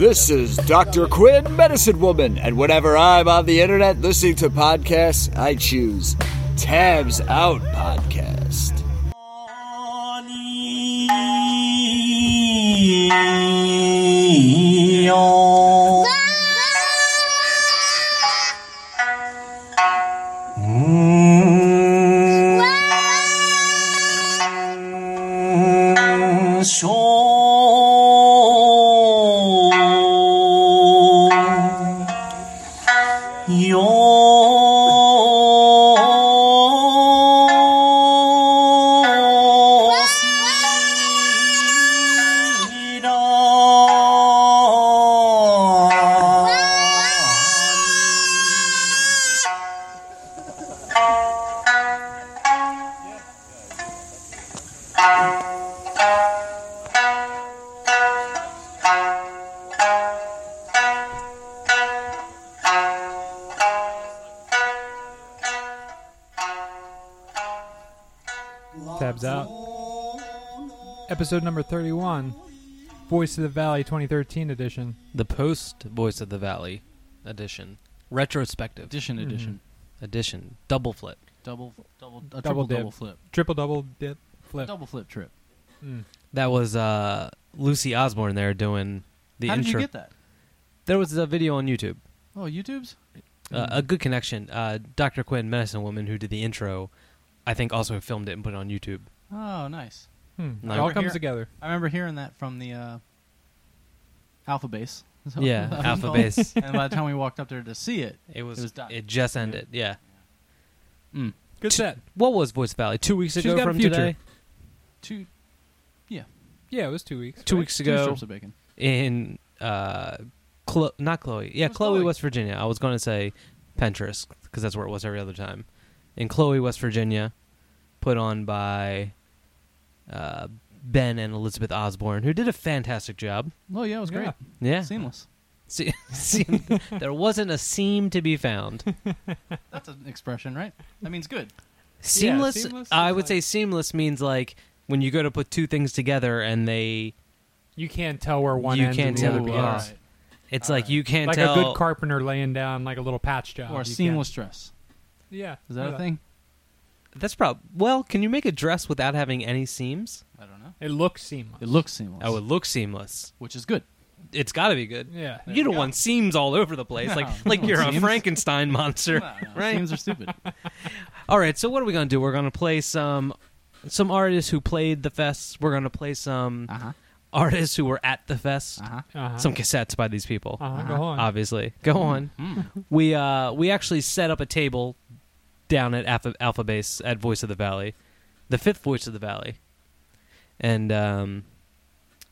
This is Dr. Quinn, Medicine Woman, and whenever I'm on the internet listening to podcasts, I choose Tabs Out Podcast. Tabs Episode number 31, Voice of the Valley 2013 edition. The post Voice of the Valley edition, retrospective Edition, Mhm. edition, edition, double flip. double, double, a Double triple dip. double flip, Triple double dip flip. double flip trip. Mm. That was uh, Lucy Osborne there doing the How intro. did you get that? There was a video on YouTube. Oh, YouTube's. Uh, a good connection. Uh, Dr. Quinn, medicine woman who did the intro, I think also filmed it and put it on YouTube. Oh, nice. Hmm. No. It all comes here- together. I remember hearing that from the uh, Alpha Base. Is that Yeah, what that was Alpha called? Base. and by the time we walked up there to see it, It was. It It, was done. just ended. Yeah. mm, Good set. What was Voice Valley? Two weeks She's ago got a from future. today. two Yeah, Yeah, it was two weeks. Two right? weeks two ago strips of bacon. in uh, Chlo- not Chloe. Yeah, It was Chloe, Chloe. West Virginia. I was going to say Pinterest because that's where it was every other time. In Chloe, West Virginia, put on by uh, Ben and Elizabeth Osborne, who did a fantastic job. Oh yeah, it was great. Yeah. Yeah, Seamless. Se- seam- there wasn't a seam to be found. That's an expression, right? That means good. Seamless. seamless I would like- say seamless means like when you go to put two things together and they. You can't tell where one You ends can't and the tell other the begins. It's All like right. you can't Like tell. Like a good carpenter laying down like a little patch job. Or a seamless dress. can't- Yeah. Is that yeah. a thing? That's probably Well, can you make a dress without having any seams? I don't know. It looks seamless. It looks seamless. Oh, it looks seamless. which is good. It's got to be good. Yeah. There you we don't go. want seams all over the place, No, like you like don't you're want a seams. Frankenstein monster. No, no, Right. Seams are stupid. All right, so what are we gonna do? We're gonna play some some artists who played the fest. We're gonna play some Uh huh. artists who were at the fest. Uh huh. Uh-huh. Some cassettes by these people. Uh-huh. Uh-huh. Go on. Obviously, go on. Mm. We uh we actually set up a table down at Alpha, Alpha Base at Voice of the Valley, the fifth Voice of the Valley, and um,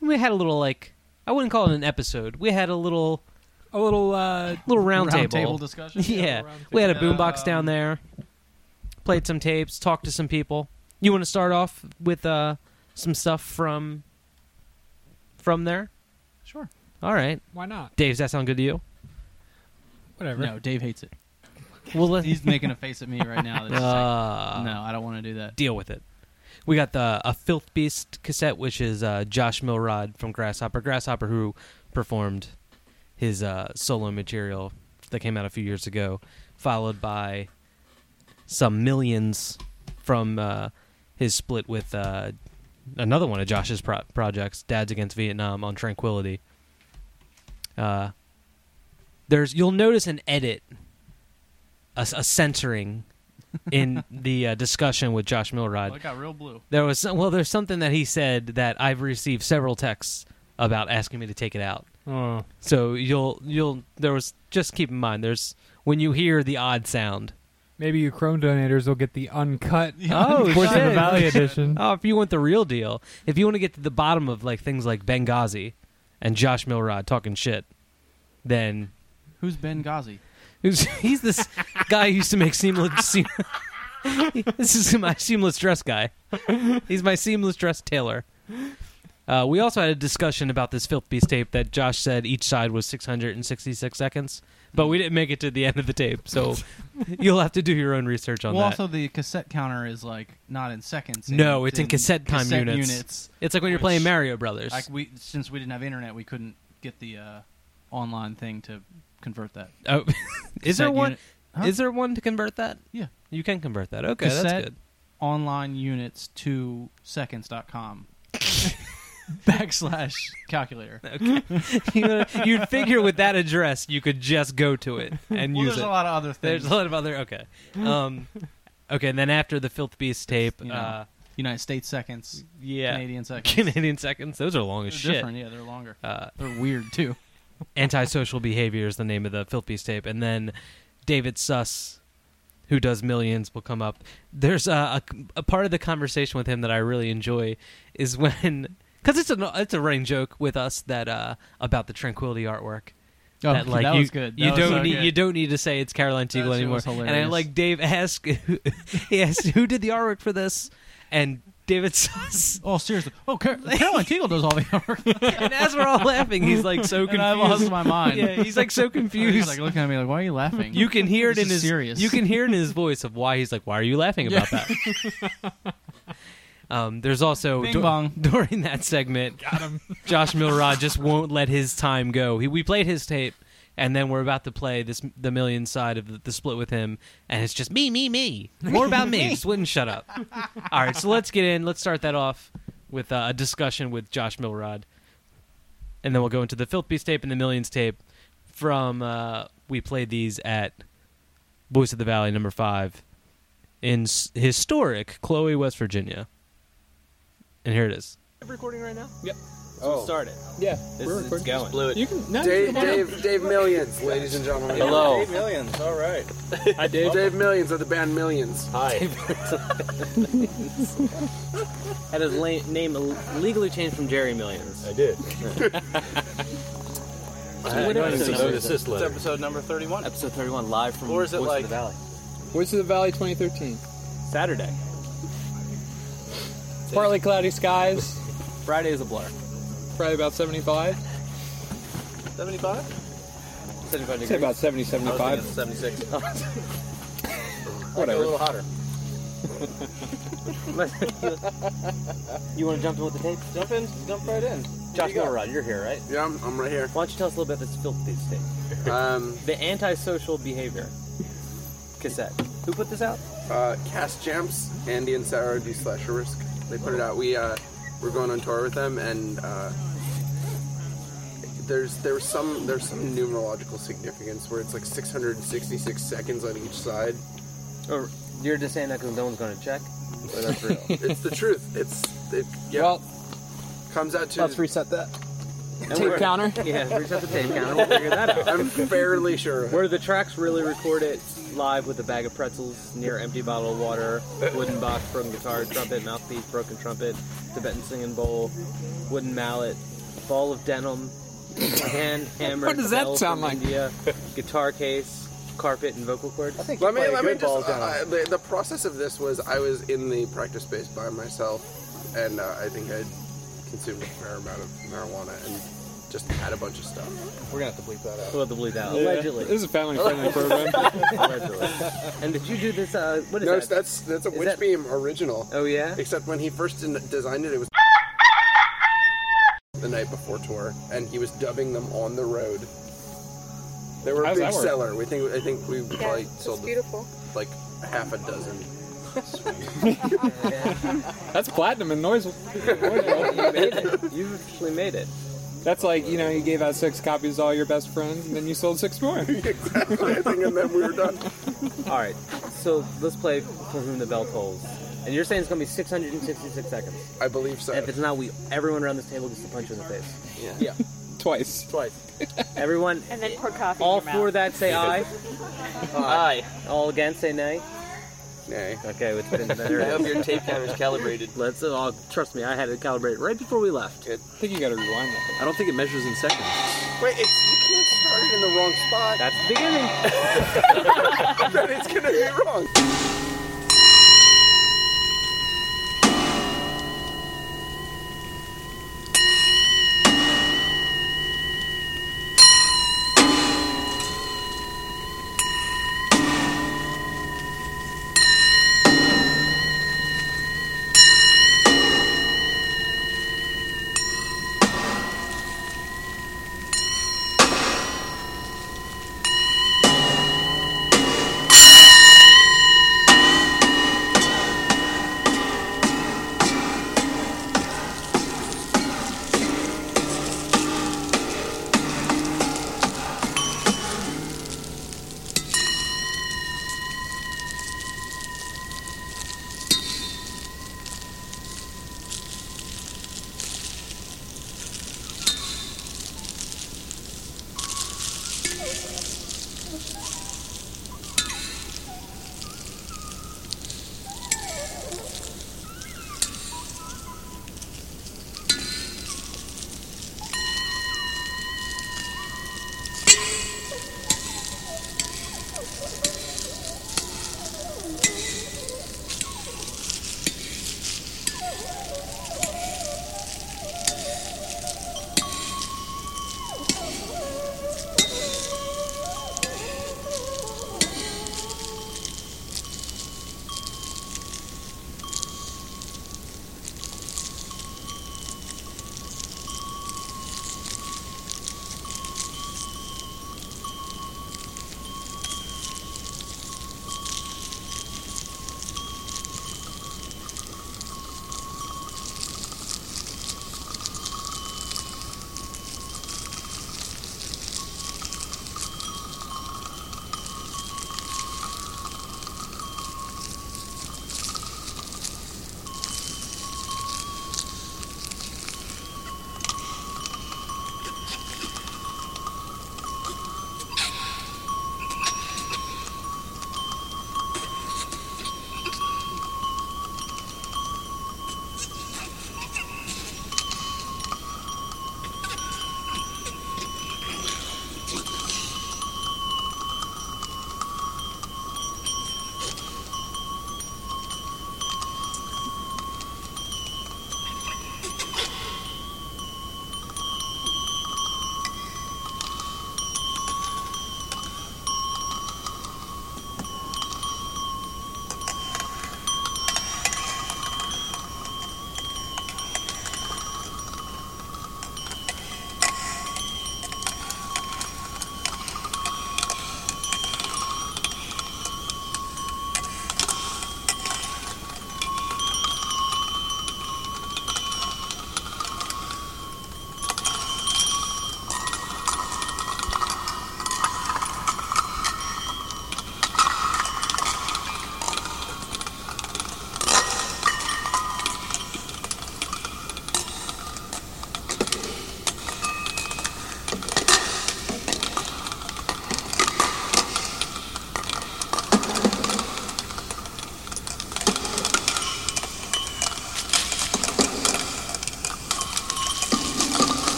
we had a little like I wouldn't call it an episode. We had a little a little uh little round, Round table. table discussion. yeah, round we had a table. boombox down Um, there. Played some tapes, talked to some people. You want to start off with uh some stuff from from there? Sure. All right, why not? Dave. Does that sound good to you? Whatever. No, Dave hates it. Well, let, He's making a face at me right now. That's uh, like, no, I don't want to do that. deal with it. We got the a Filth Beast cassette, which is uh, Josh Milrod from Grasshopper. Grasshopper, who performed his uh, solo material that came out a few years ago, followed by some millions from uh, his split with uh, another one of Josh's pro- projects, Dads Against Vietnam on Tranquility. Uh, there's you'll notice an edit, a, a censoring in the uh, discussion with Josh Milrod. Oh, it got real blue. There was some, well, there's something that he said that I've received several texts about asking me to take it out. Oh. So you'll you'll there was just keep in mind there's when you hear the odd sound. Maybe you Chrome donators will get the uncut Oh, Voice of the. Valley edition. Oh, if you want the real deal, if you want to get to the bottom of like things like Benghazi and Josh Milrod talking shit, then Who's Ben Ghazi? Who's, he's this guy who used to make seamless. Seam, this is my seamless dress guy. He's my seamless dress tailor. Uh, we also had a discussion about this Filth Beast tape that Josh said each side was 666 seconds, but we didn't make it to the end of the tape, so you'll have to do your own research on that. well, that. also the cassette counter is like not in seconds. No, it's in cassette time cassette units. units. it's like when you're playing Mario Brothers. Like we, since we didn't have internet, we couldn't get the uh, online thing to convert that. Oh, is there one? unit- Huh? Is there one to convert that? Yeah. you can convert that. Okay, that's Cassette good. online units to seconds.com backslash calculator. Okay, you, you'd figure with that address you could just go to it and well, use there's it. a lot of other things. There's a lot of other. Okay, um, okay. And then after the Filth Beast tape, You know, uh, United States seconds, yeah, Canadian seconds. Canadian seconds. Those are long They're as shit. different. Yeah, they're longer. Uh, They're weird too. Antisocial Behavior is the name of the Filth Beast tape, and then David Suss, who does Millions, will come up. There's a, a, a part of the conversation with him that I really enjoy is when because it's a it's a running joke with us that uh, about the Tranquility artwork. Oh, that like that you, was good. That you was don't so need good. you don't need to say it's Caroline Teagle anymore. And I like Dave ask he asked who did the artwork for this, and David Suss. Oh, seriously. Oh, Car- Caroline Teagle does all the artwork. and as we're all laughing, he's like so and confused. I lost my mind. Yeah, he's like so He's confused. like looking at me like, "Why are you laughing?" you can hear it This in his serious. you can hear in his voice of why he's like, why are you laughing about that? um, there's also Bing bong. during that segment, Josh Milrod just won't let his time go. He, we played his tape, and then we're about to play this the million side of the, the split with him, and it's just me, me, me. More about me. Just wouldn't shut up. All right, so let's get in. Let's start that off with uh, a discussion with Josh Milrod, and then we'll go into the Filth Beast tape and the Millions tape. From uh, we played these at Voice of the Valley number five in s- historic Chloe, West Virginia. And here it is. recording right now? Yep. So start it. Yeah, This we're is recording. going. Blew it. You can no, Dave, you can Dave, Dave Millions, ladies and gentlemen. Hello. Millions. All right. Hi, Dave. Dave Millions of the band Millions. Hi. Had his la- name legally changed from Jerry Millions. I did. what episode is it? assist letter. episode number 31. Episode 31, live from Or is it Voice like- of the Valley. Voice of the Valley 2013. Saturday. Partly cloudy skies. Friday is a blur. Probably about 75. 75? 75 Say about 70, 75. 76. Whatever. A little hotter. you want to jump in with the tape? Jump in. Jump right in. Josh you go. Milrod, you're here, right? Yeah, I'm, I'm right here. Why don't you tell us a little bit about this filthy beast tape? Um, The antisocial behavior cassette. Who put this out? uh, Cast Jamps, Andy and Sarah D slash Risk. They put it out. We uh, we're going on tour with them, and uh, there's there's some there's some numerological significance where it's like 666 seconds on each side. Or you're just saying that because no one's going to check? Or that's real? It's the truth. It's it, yeah. Well, comes out to let's reset that. And Tape counter. Yeah, reset the tape counter. We'll figure that out. I'm fairly sure. Where the tracks really recorded live with a bag of pretzels near empty bottle of water, wooden box, broken guitar, trumpet, mouthpiece, broken trumpet, Tibetan singing bowl, wooden mallet, ball of denim, hand hammer, What does that sound like? India, guitar case, carpet, and vocal cords. I think Let me let me just. Uh, the, the process of this was I was in the practice space by myself, and uh, I think I consumed a fair amount of marijuana and just had a bunch of stuff. We're gonna have to bleep that out. We'll have to bleep that. Out. Allegedly. This is a family friendly program. Allegedly. And did you do this? Uh, what is No, that? that's that's a Is Witch that- Beam original. Oh yeah. Except when he first designed it, it was the night before tour, and he was dubbing them on the road. They were a How's big that work? seller. We think I think we Yeah, probably it's sold beautiful. like half a dozen. That's platinum in noise. You made it. You actually made it. That's like, you know, you gave out six copies to all your best friends, and then you sold six more. exactly. I think, and then we were done. All right, so let's play For Whom the Bell Tolls. And you're saying it's gonna be 666 seconds. I believe so. And if it's not, we everyone around this table gets to punch you in the face. yeah. Yeah. Twice. Twice. everyone, And then pour coffee all in your for mouth. that say aye. aye. All against say nay. Nay. Okay, it's been there. I hope your tape counter's calibrated. Let's all trust me. I had it calibrated right before we left. I think you gotta rewind that. I don't think it measures in seconds. Wait, it's, you can't start it in the wrong spot. That's the beginning. then it's gonna be wrong.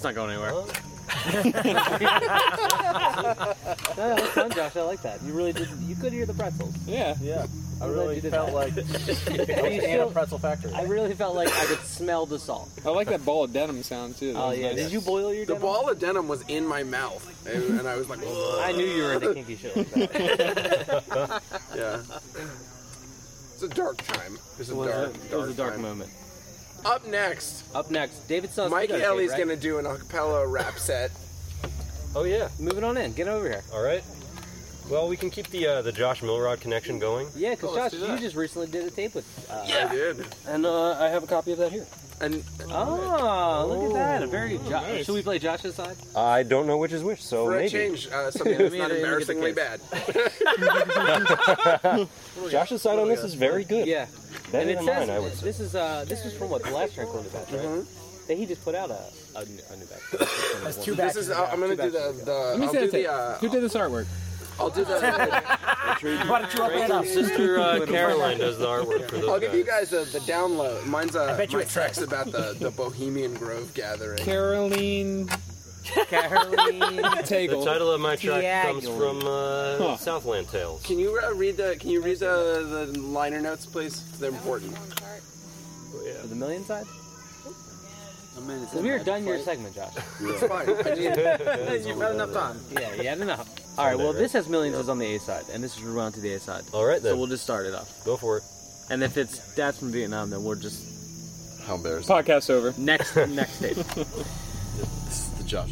That's not going anywhere. no, that was fun, Josh. I like that. You really did. You could hear the pretzels. Yeah. Yeah. I I'm glad really you did felt that. like I was You in a pretzel factory. I really felt like I could smell the salt. I like that ball of denim sound too. That Oh was yeah. nice. Did you boil your The denim? ball of denim was in my mouth, and, and I was like, I knew you were into kinky shit like that. yeah. It's a dark time. It's a It was dark, a, it was a dark time. moment. Up next, Up next, David Suss. Mike we Ellie's right? gonna do an acapella rap set. Oh yeah. Moving on in. Get over here. All right. Well, we can keep the uh, the Josh Milrod connection going. Yeah, because Oh, let's Josh, do you that. just recently did a tape with. Uh, I did. And uh, I have a copy of that here. And Oh, look at that! A very. Jo- Should we play Josh's side? I don't know which is which, so for maybe. a change, uh, something that's not let me get the embarrassingly bad. Josh's side on this is very good. Yeah. Better and it than says mine, I would say. this is uh this is from what the last Drink Quarter batch, right? Mm-hmm. That he just put out a a, new- a new batch. That's two This batches. is. Uh, I'm gonna Two do the. batches, the Let me I'll see do the the. Uh, Who did this artwork? I'll do that. Why don't you open it up? Sister uh, Caroline does the artwork for those I'll give you guys. guys the, the download. Mine's uh, bet you my it's text about the, the Bohemian Grove gathering. Caroline Caroline. Teagle. The title of my track comes from uh, Huh. Southland Tales. Can you uh, read the Can you read the, the liner notes, please? They're important. For the million side? Because we are done your segment, Josh. It's fine. You've had enough time. Yeah, you had enough. All right, well, this has millions is on the A side, and this is Run to the A side. All right So we'll just start it off. go for it. And if it's Dad's from Vietnam, then we're just How embarrassing. Podcast over. next next tape. This is the Josh.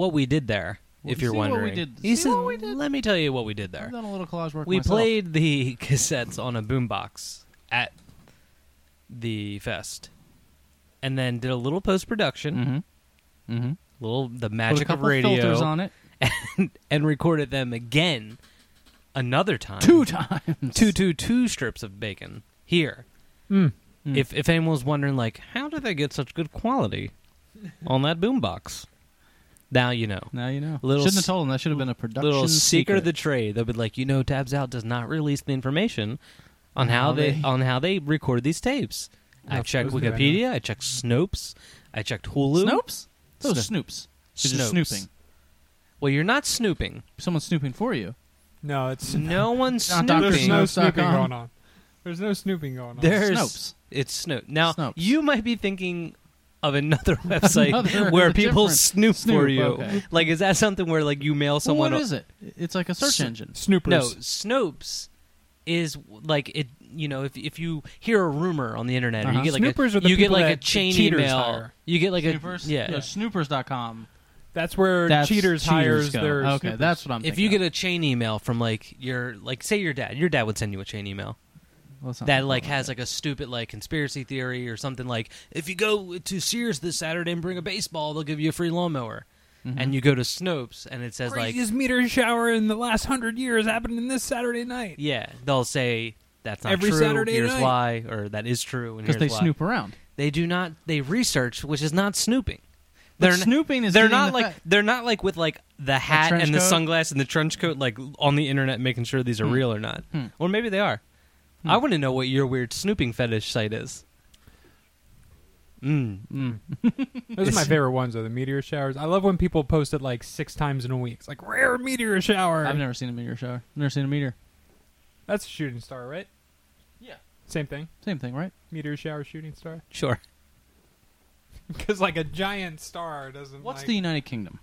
What we did there, Well, if you're what we wondering, did- You see said- what we did? let me tell you what we did there. I've done a little collage work We myself. played the cassettes on a boombox at the fest, and then did a little post production, Mm-hmm. Mm-hmm. little the Put a magic of radio, filters on it. and, and recorded them again another time, Two times. two two two strips of bacon here. Mm. Mm. If if anyone's wondering, like, how did they get such good quality on that boombox? Now you know. Now you know. Little Shouldn't have told them. That should have been a production little secret, secret. of the trade. They'll be like, you know, Tabs Out does not release the information on How how they, they- on how they record these tapes. I Not checked supposed to, I know. Wikipedia. I checked Snopes. I checked Hulu. Snopes? Those are snoops. You're Snopes. just snooping. Well, you're not snooping. Someone's snooping for you. No, it's No one's Not Dr. There's snooping. no Snopes dot snooping com. going on. There's no snooping going on. There's Snopes. It's Snoop. Now Snopes. you might be thinking of another website Another where people different snoop, for snoop, you. okay. Like, is that something where like you mail Well, someone? what a- is it? It's like a search S- engine. Snoopers. No, Snopes is like it. You know, if if you hear a rumor on the internet, or Uh-huh. you get like Snoopers a, are the you get people like a that chain cheaters email. hire. You get like Snoopers? a yeah. No, snoopers.com. That's where That's cheaters, hires go. their. Okay, snoopers. that's what I'm If thinking you get of. a chain email from like your like say your dad, your dad would send you a chain email Well, that like has like a stupid like conspiracy theory or something like if you go to Sears this Saturday and bring a baseball, they'll give you a free lawnmower. Mhm. And you go to Snopes and it says like Craziest meteor shower in the last hundred years happened in this Saturday night. yeah, they'll say that's not Every true. Saturday here's night. why, or that is true, because they why. snoop around. They do not. They research, which is not snooping. But They're snooping is They're not the like fact- they're not like with like the hat trench and the coat? sunglasses and the trench coat like on the internet making sure these are Hmm. real or not. Hmm. Or maybe they are. I want to know what your weird snooping fetish site is. Mm. Mm. Those are my favorite ones. Are the meteor showers. I love when people post it like six times in a week. It's like rare meteor shower. I've never seen a meteor shower. Never seen a meteor. That's a shooting star, right? Yeah. Same thing. Same thing, right? Meteor shower, shooting star. Sure. Because like a giant star doesn't. What's like, the United Kingdom?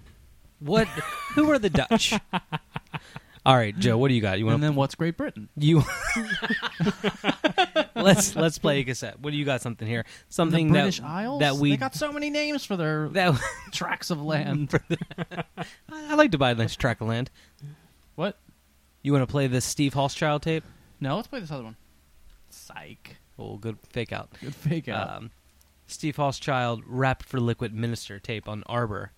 What? Who are the Dutch? All right, Joe. What do you got? You want And then what's Great Britain? you? let's let's play a cassette. What do you got? Something here. Something the British that Isles? that we They got so many names for their that tracts of land. I like to buy a nice tract of land. what? You want to play this Steve Hauschildt tape? No, let's play this other one. Psych. Oh, good fake out. Good fake out. Um, Steve Hauschildt rapped for Liquid Minister tape on Arbor.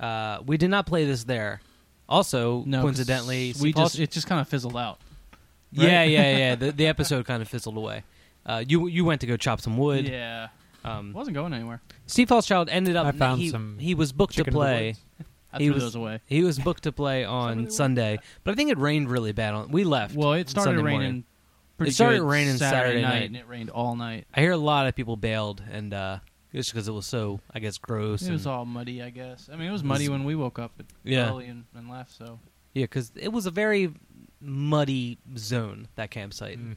Uh, we did not play this there. Also, no, 'cause coincidentally, we Steve just it just kind of fizzled out. yeah, right? yeah, yeah. The, the episode kind of fizzled away. Uh, you you went to go chop some wood. Yeah, Um, wasn't going anywhere. Steve Hauschildt ended up. I found he, some he was booked to chicken in the play. woods. I He threw was- those away. He was booked to play on Sunday, but I think it rained really bad. On we left. Well, it started Sunday raining. morning. Pretty It started good raining Saturday night. and it rained all night. I hear a lot of people bailed, and uh, just because it was so, I guess, gross. It was all muddy, I guess. I mean, it was muddy when we woke up Yeah. early and, and left. So Yeah, because it was a very muddy zone that campsite. Mm.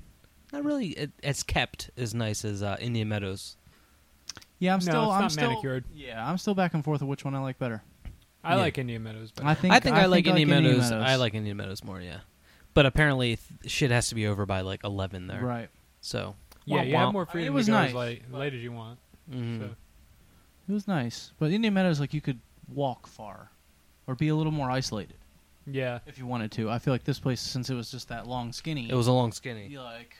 Not really it, as kept as nice as uh, Indian Meadows. yeah, I'm No, still. it's I'm not still, manicured. Yeah, I'm still back and forth of which one I like better. I Yeah. like Indian Meadows, but I think I think I, like Indian Indian Meadows. I like Indian Meadows more. Yeah, but apparently th- shit has to be over by like eleven there. Right. So yeah, womp you have more freedom it was to go nice. as late, late as you want. Mhm. So. It was nice, but Indian Meadows, like you could walk far, or be a little more isolated Yeah, if you wanted to. I feel like this place, since it was just that long, skinny, It was a long skinny. you like,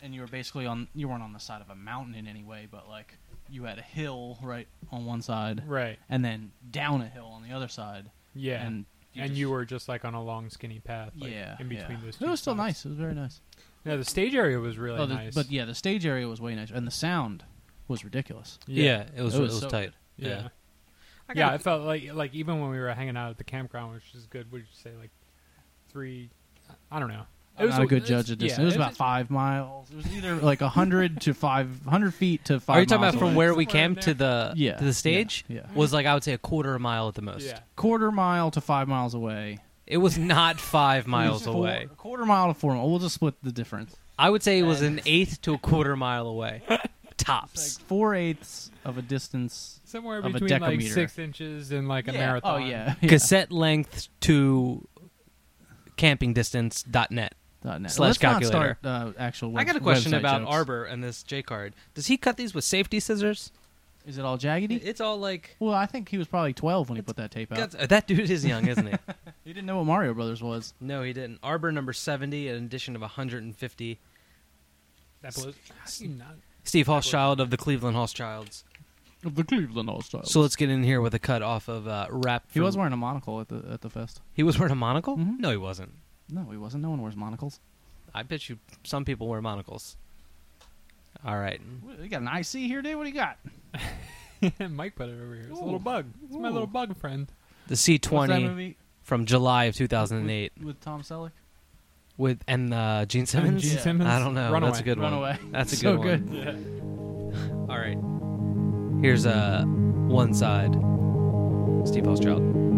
and you were basically on. You weren't on the side of a mountain in any way, but like you had a hill right on one side, right. and then down a hill on the other side. Yeah, and and just- you were just like on a long, skinny path. Like, yeah, in between yeah. those. It two was still spots. nice. It was very nice. No, the stage area was really Oh, the- nice. But yeah, the stage area was way nice, and the sound was ridiculous. Yeah, it was It it was was, so tight. yeah. Yeah. Yeah, I felt like like even when we were hanging out at the campground, which is good. Would you say like three? I don't know. I'm not a good judge of distance. yeah, it was it's- about five miles. It was either like a hundred to five hundred feet to five. Are you talking miles about from away. where we Somewhere camped to the Yeah, to the stage? yeah, yeah. Was like I would say a quarter mile at the most. Yeah, quarter mile to five miles away? It was not five miles Four- away. A quarter mile to four. We'll just split the difference. I would say it was an eighth to a quarter mile away, tops. Like four eighths of a distance. somewhere Of a between like six inches and like a Yeah. marathon. Oh yeah. yeah. Cassette length to camping distance dot net. Dot net. slash Let's not calculator. start, uh, actual. I got a question website about jokes. Arbor and this J card. Does he cut these with safety scissors? Is it all jaggedy? It's all like. Well, I think he was probably 12 when he put that tape out. That's- that dude is young, isn't he? He didn't know what Mario Brothers was. No, he didn't. Arbor number 70, an edition of 150. That blows. How do you not? Steve Hauschildt of the Cleveland Hauschildts. Of the Cleveland All So let's get in here with a cut off of uh, rap. he was wearing a monocle at the at the fest. He was wearing a monocle? Mhm. No, he wasn't. No, he wasn't. No one wears monocles. I bet you some people wear monocles. All right. We got an IC here, dude. What do you got? Mike put it over here. It's a little bug. It's my little bug friend. The C20 from July of 2008 with, with Tom Selleck? With and uh, Gene Simmons. Gene Yeah. Simmons. I don't know. Runaway. That's a good Runaway. one. That's a good So one. good. Yeah. All right. Here's uh, one side. Steve Hauschildt.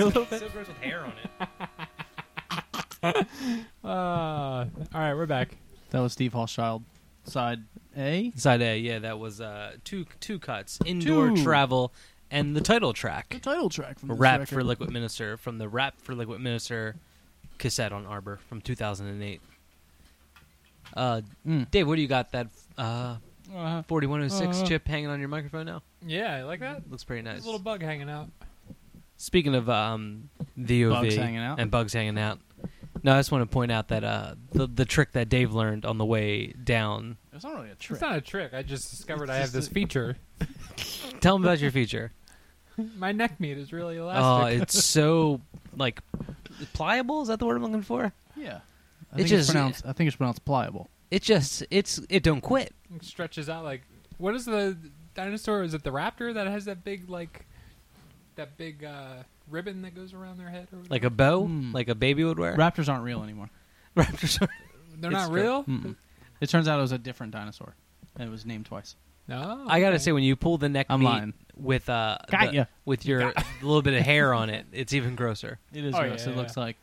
Pull on my neck meat a little bit. so gross with hair on it. Uh, all right, we're back. That was Steve Hauschildt, side A. Side A, yeah, that was uh, two two cuts, indoor Two. travel, and the title track, The title track from this rap record. for Liquid Minister from the Rap for Liquid Minister cassette on Arbor from 2008. Uh, Mm. Dave, what do you got? That uh, Uh, 4106 Uh. chip hanging on your microphone now? Yeah, I like that. Looks pretty There's nice. a little bug hanging out. Speaking of um, VOV Bugs hanging out. and bugs hanging out, no, I just want to point out that uh, the the trick that Dave learned on the way down. it's not really a trick. It's not a trick. I just discovered It's I have this a- feature. Tell him about your feature. My neck meat is really Oh, elastic. it's so like pliable. Is that the word I'm looking for? Yeah. I It think just- it's pronounced. I think it's pronounced pliable. It just it's it don't quit. It stretches out like what is the dinosaur? Is it the raptor that has that big like that big uh, ribbon that goes around their head? Or Like a bow, Hmm. like a baby would wear. Raptors aren't real anymore. Raptors. Are, they're it's not true. real. Mm-mm. It turns out it was a different dinosaur, and it was named twice. No, I gotta okay. say, when you pull the neck I'm meat lying. with uh Got the- ya. with your little bit of hair on it, it's even grosser. It is Oh, gross. yeah, it looks yeah. like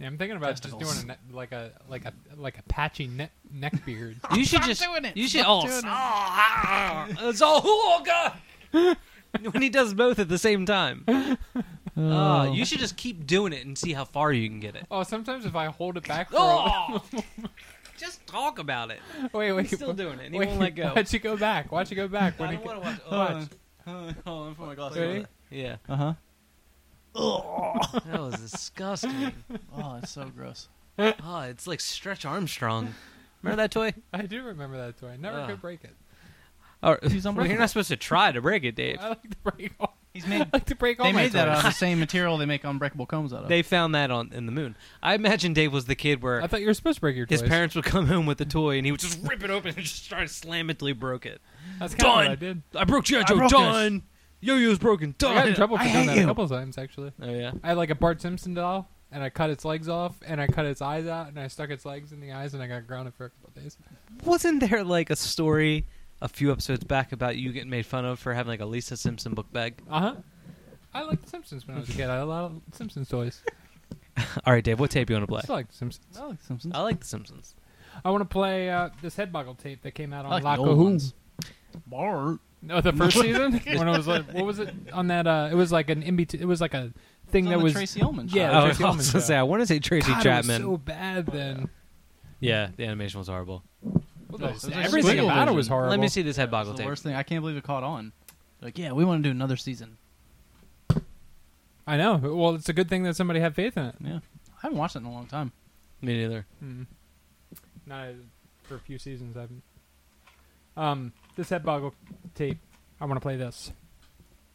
Yeah, I'm thinking about Testicles. just doing a ne- like a like a like a patchy neck neck beard. You should Stop just doing it. you should Stop oh, doing it. ah, it's all oh god when he does both at the same time. Uh, you should just keep doing it and see how far you can get it. Oh, sometimes if I hold it back for Oh, just talk about it. wait, wait, He's still doing it. And he wait, won't let go. Watch you go back. Watch you go back. I When don't it want go- to watch. Oh, watch. Hold on, let me put my glasses Ready? on. Yeah, Uh huh. that was disgusting. Oh, it's so gross. Oh, it's like Stretch Armstrong. Remember that toy? I do remember that toy. I never Ugh. could break it. Or, He's well, unbreakable. you're not supposed to try to break it, Dave. I like to break all. He's made. I like to break all They my made that toys. out of the same material they make unbreakable combs out of. They found that on in the moon. I imagine Dave was the kid where I thought you were supposed to break your his toys. parents would come home with the toy and he would just rip it open and just try to slam it till he broke it. That's kind of what Done. I did. I broke G.I. I Joe. broke Done. Yo-yo's broken. I Done. got in trouble for I doing hate that a couple times actually. Oh yeah. I had like a Bart Simpson doll, and I cut its legs off, and I cut its eyes out, and I stuck its legs in the eyes, and I got grounded for a couple days. Wasn't there like a story a few episodes back about you getting made fun of for having like a Lisa Simpson book bag? Uh huh. I liked The Simpsons when I was a kid. I had a lot of Simpsons toys. All right, Dave. What tape you want to play? I still like The Simpsons. I like Simpsons. I like The Simpsons. I want to play uh, this Headboggle tape that came out I on like the Lock old Who. ones. Bart. No, the first season when it was like, what was it on that? Uh, it was like an in between. It was like a thing It's that on the was Tracey Ullman show. Yeah, I was Tracey Ullman also show. say I want to say Tracy God, Chapman. It was so bad then. yeah, the animation was horrible. Well, No, the- was a everything squiggle about it was version. horrible. Let me see this head It's boggle the tape. worst thing. I can't believe it caught on. Like, yeah, we want to do another season. I know. Well, it's a good thing that somebody had faith in it. Yeah, I haven't watched it in a long time. Me neither. Mm. Not for a few seasons. I haven't. Um, this Headboggle tape. I want to play this.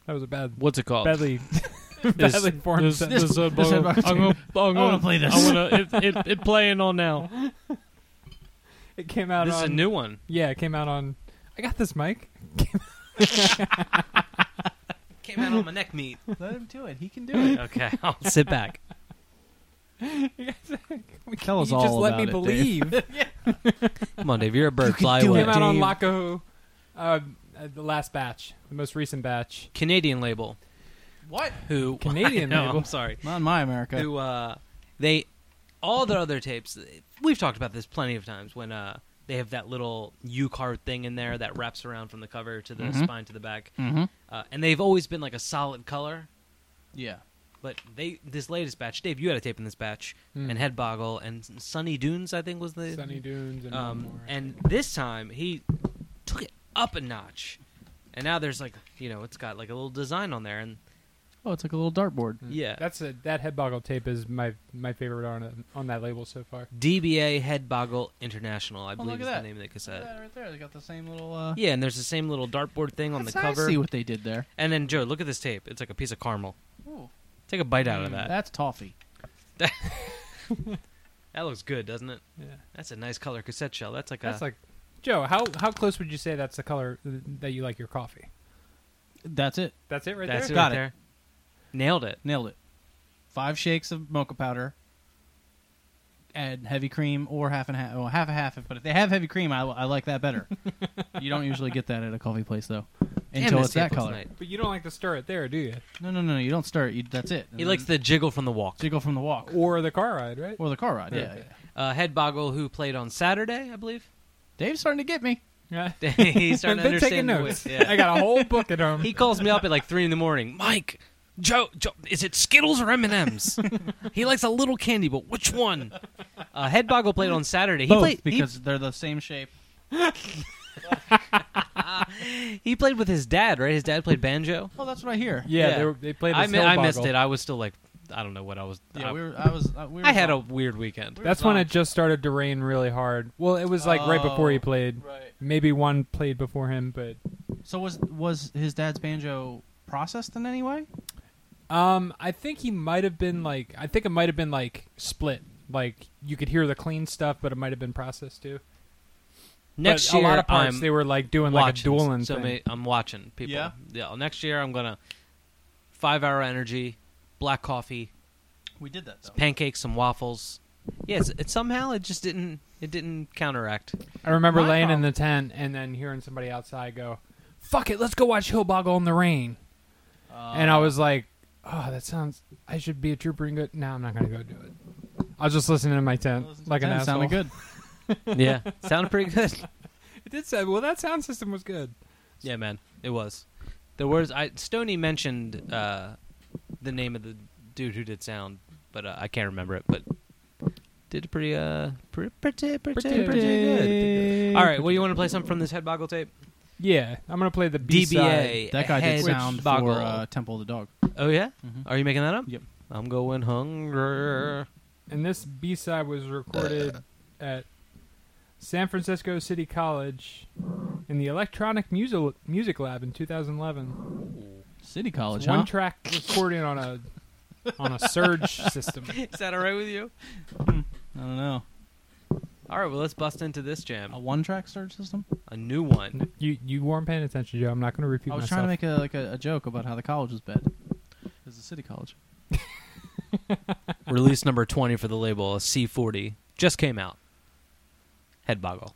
That was a bad, What's it called? badly, badly formed. this- sentence. this, uh, this boggle- head boggle I'm gonna, I'm I wanna gonna play this. I wanna, it, it, it playing on now. It came out This is a new one. Yeah, it came out on. I got this mic. Came out on my neck meat. Let him do it. He can do it. Okay, I'll sit back. Tell us you all just let me about it, Dave. believe. Come on, Dave. You're a bird. You Fly do away. came out on Dave. Lakahu. Uh, uh, the last batch, the most recent batch. Canadian label. What? Who Canadian no, label? I'm sorry. Not in my America. Who uh, they all their other tapes. We've talked about this plenty of times when uh they have that little U card thing in there that wraps around from the cover to the Mhm. spine to the back, Mm-hmm. uh, and they've always been like a solid color. Yeah. But they this latest batch, Dave, you had a tape in this batch, Hmm. and Head Boggle and Sunny Dunes, I think was the Sunny Dunes and um, more. and this time he took it up a notch, and now there's like you know it's got like a little design on there, and Oh, it's like a little dartboard. yeah, That's a, that Headboggle tape is my my favorite on it, on that label so far. DBA Head Boggle International, I Oh, believe is at the name of the Look at cassette. that right there. They got the same little. Uh, Yeah, and there's the same little dartboard thing on the cover. I see what they did there. And then Joe, look at this tape. It's like a piece of caramel. Ooh. Take a bite out of that. That's toffee. That looks good, doesn't it? Yeah, That's a nice color cassette shell. That's like that's a like Joe. How how close would you say that's the color that you like your coffee? That's it. That's it right that's there. it Got right it. there. Nailed it. Nailed it. Five shakes of mocha powder. add heavy cream or half and half. Well, half a half. But if they have heavy cream, I, I like that better. you don't usually get that at a coffee place though, until Damn, it's that Staples color. night. But you don't like to stir it there, do you? No, no, no, no. You don't stir it. You, that's it. He likes the jiggle from the walk. jiggle from the walk Or the car ride, right? or the car ride. Yeah, yeah. Uh, Head Boggle, who played on Saturday, I believe. Dave's starting to get me. Yeah. He's starting to Been taking understand. the notes. way- yeah. I got a whole book at home. He calls me up at like three in the morning. Mike, Joe, Joe is it Skittles or M and M's? He likes a little candy, but which one? Uh, Head Boggle played on Saturday. He Both played he- because they're the same shape. he, played with his dad, right? His dad played banjo. Oh, that's what I hear. yeah, Yeah. They, were, they played I, mi- I missed it. I was still like, I don't know what I was. Yeah, I, we were. I was. Uh, we were I had a weird weekend. We were That's when it just started to rain really hard. Well, it was like right before he Oh, played. Right. Maybe one played before him, but So was was his dad's banjo processed in any way? Um, I think he might have been like I think it might have been like split. Like you could hear the clean stuff, but it might have been processed too. Next but year, a lot of parts I'm they were like doing like a dueling so thing. may- I'm watching people. Yeah? yeah. Next year, I'm gonna five hour energy, black coffee, We did that though. pancakes, some waffles. Yes, it somehow it just didn't it didn't counteract. I remember My laying problem- in the tent and then hearing somebody outside go, "Fuck it, let's go watch Hill Boggle in the rain." and I was like, "Oh, that sounds. I should be a trooper and go." No, I'm not gonna go do it. I was just listening in my tent like an That asshole. sounded good. yeah, sounded pretty good. It did sound well. That sound system was good. Yeah, man, it was. There was I Stony mentioned uh, the name of the dude who did sound, but uh, I can't remember it. But did pretty uh pretty pretty pretty, pretty, good. All right, well, you want to play something from this head boggle tape? Yeah, I'm gonna play the B side. That guy did Head sound boggle. for uh, Temple of the Dog. oh yeah, Mhm. are you making that up? Yep. I'm going hungry. and this B side was recorded at San Francisco City College in the Electronic Music Music Lab in 2011. City College, One huh? track recording on a on a Serge system. Is that all right with you? I don't know. All right, well, let's bust into this jam. A one-track Serge system. A new one. You you weren't paying attention, Joe. I'm not going to repeat I was myself. trying to make a like a, a joke about how the college was bad. It's a city college. Release number 20 for the label, a C40, just came out. Head boggle.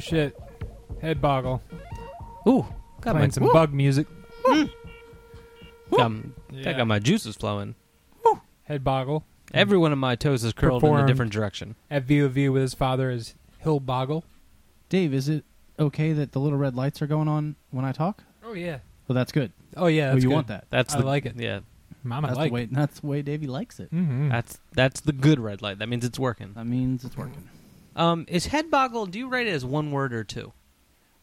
Oh shit. Head boggle. Ooh, got Playing my some bug music. got, I Yeah. got my juices flowing. Head boggle. Every one of my toes is curled in a different direction. At View of View with his father is Hill Boggle. Dave, is it okay that the little red lights are going on when I talk? Oh yeah. Well, that's good. Oh yeah. oh, That's you good. want that? That's I the, like it. Yeah, Mama that's like the way. That's the way Davey likes it. Mm-hmm. that's that's the good red light. That means it's working. That means it's working. Um, is head boggle? Do you write it as one word or two?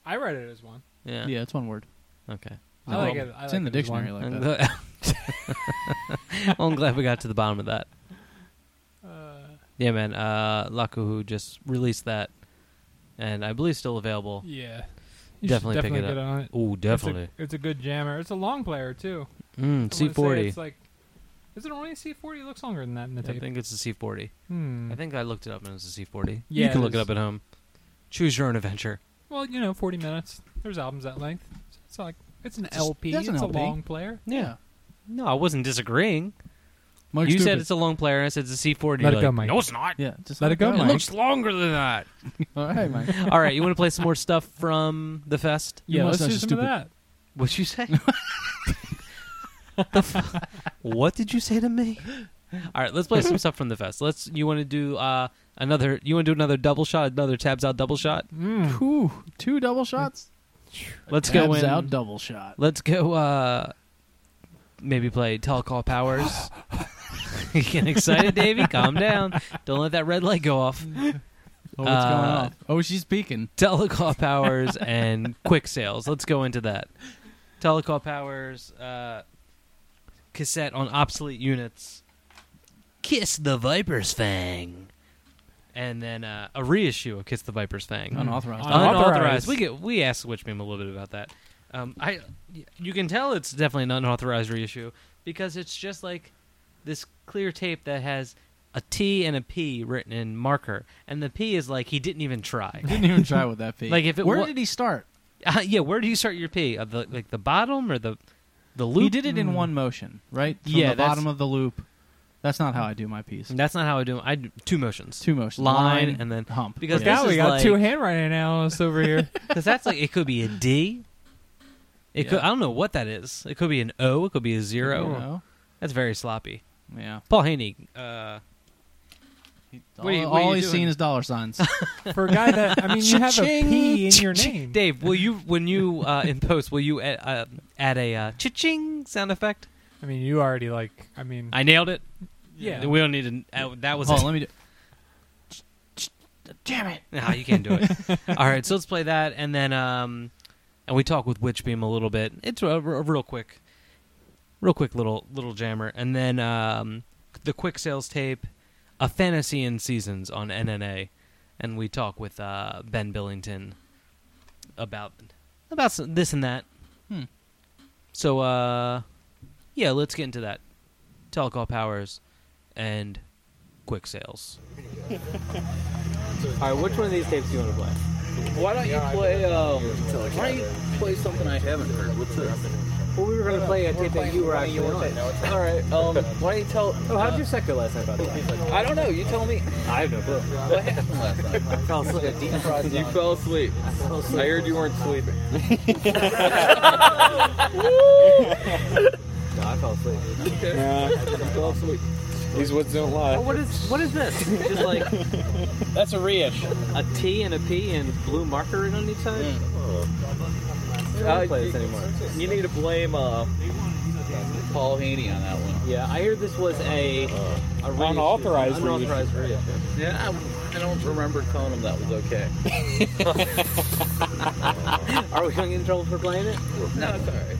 I write it as one. Yeah. Yeah, it's one word. Okay. I like it. I it's like in the it as dictionary one. like I'm that. glad, well, I'm glad we got to the bottom of that. Uh, Yeah, man. Uh, Lakuhu just released that, and I believe still available. yeah. You Definitely should pick it get up. on it. Ooh, It's definitely. a, it's a good jammer. It's a long player too. Mm, I wanna say C40. It's like, is it only a C40? It looks longer than that in the I tape. think it's a C40. Hmm. I think I looked it up and it's a C40. Yeah, you can it look it is. up at home. Choose your own adventure. Well, you know, 40 minutes. There's albums that length. It's like it's an It's- LP. that's It's an a LP. long player. Yeah. No, I wasn't disagreeing. Mike's you said stupid. it's a long player, and I said it's a C40. Let You're it go, like, Mike. No, it's not. Yeah, just Let it go, It Mike. looks longer than that. All right, Mike. All right, you want to play some more stuff from the fest? Yeah, let's mustache do is some stupid. of that. What'd you say? The fu- what did you say to me? All right, let's play some stuff from the fest. Let's. You want to do uh, another? You want to do another double shot? Another tabs out double shot? Mm. Whew, two double shots. Let's go Tabs in. out double shot. Let's go. uh Maybe play Telecult Powers. you getting excited, Davey? Calm down. Don't let that red light go off. Oh, what's going Uh, on? Oh, she's peeking. Telecult Powers and Quicksails. Let's go into that. Telecult Powers, uh, cassette on obsolete units. Kiss the Viper's Fang. And then uh, a reissue of Kiss the Viper's Fang. Unauthorized. Unauthorized. Unauthorized. We get we asked Witchbeam a little bit about that. Um, I you can tell it's definitely an unauthorized reissue because it's just like this clear tape that has a T and a P written in marker, and the P is like he didn't even try. Didn't even try with that P. Like, if it Where wa- did he start? Uh, yeah, where do you start your P? Uh, the, like the bottom or the the loop? He did it in Mm. one motion, right? From Yeah, the bottom of the loop. That's not how I do my piece. That's not how I do. it. I do two motions, Two motions. line, Line, and then hump. because Yeah. Now we got like, two handwriting analysts over here. because that's like it could be a D. It Yeah. could I don't know what that is. It could be an O. It could be a You zero. know? That's very sloppy. Yeah. Paul Haney. Uh, What are you- all what are you all he's doing? seen is dollar signs. For a guy that I mean, you have a Cha-ching, in your name. Dave, will you when you uh, in post will you add, uh, add a uh, cha-ching sound effect? I mean, you already like. I mean, I nailed it. yeah. We don't need to. Uh, that was Hold it. on, let me do. Damn it! Nah, you can't do it. All right, so let's play that, and then um, and we talk with Witchbeam a little bit. It's a, a real quick, real quick little little jammer, and then um, the Quicksails tape, a fantasy in seasons on NNA, and we talk with uh, Ben Billington about about some, this and that. Hmm. So uh, yeah, let's get into that. Telecult Powers and Quicksails. All right, which one of these tapes do you want to play? Why don't you play? Um, why don't you play something I haven't heard? What's this? Well, we were going to play a tape that you were actually on. All right. Um, why don't you tell? Oh, how did your set go last night, by the way? I don't know. You tell me. I have no clue. What happened last night? I fell asleep. You fell asleep. I heard you weren't sleeping. No, I fell asleep. Okay. You fell asleep. These woods don't lie. Oh, what is what is this? Just like That's a reish. a T and a P and blue marker written on each side? I don't Uh, play this anymore. You need to blame uh, Paul Haney on that one. Yeah, I heard this was a, a reissue. Unauthorized unauthorized reissue. Yeah, I, I don't remember telling him that was okay. Are we going to get in trouble for playing it? No, it's all right.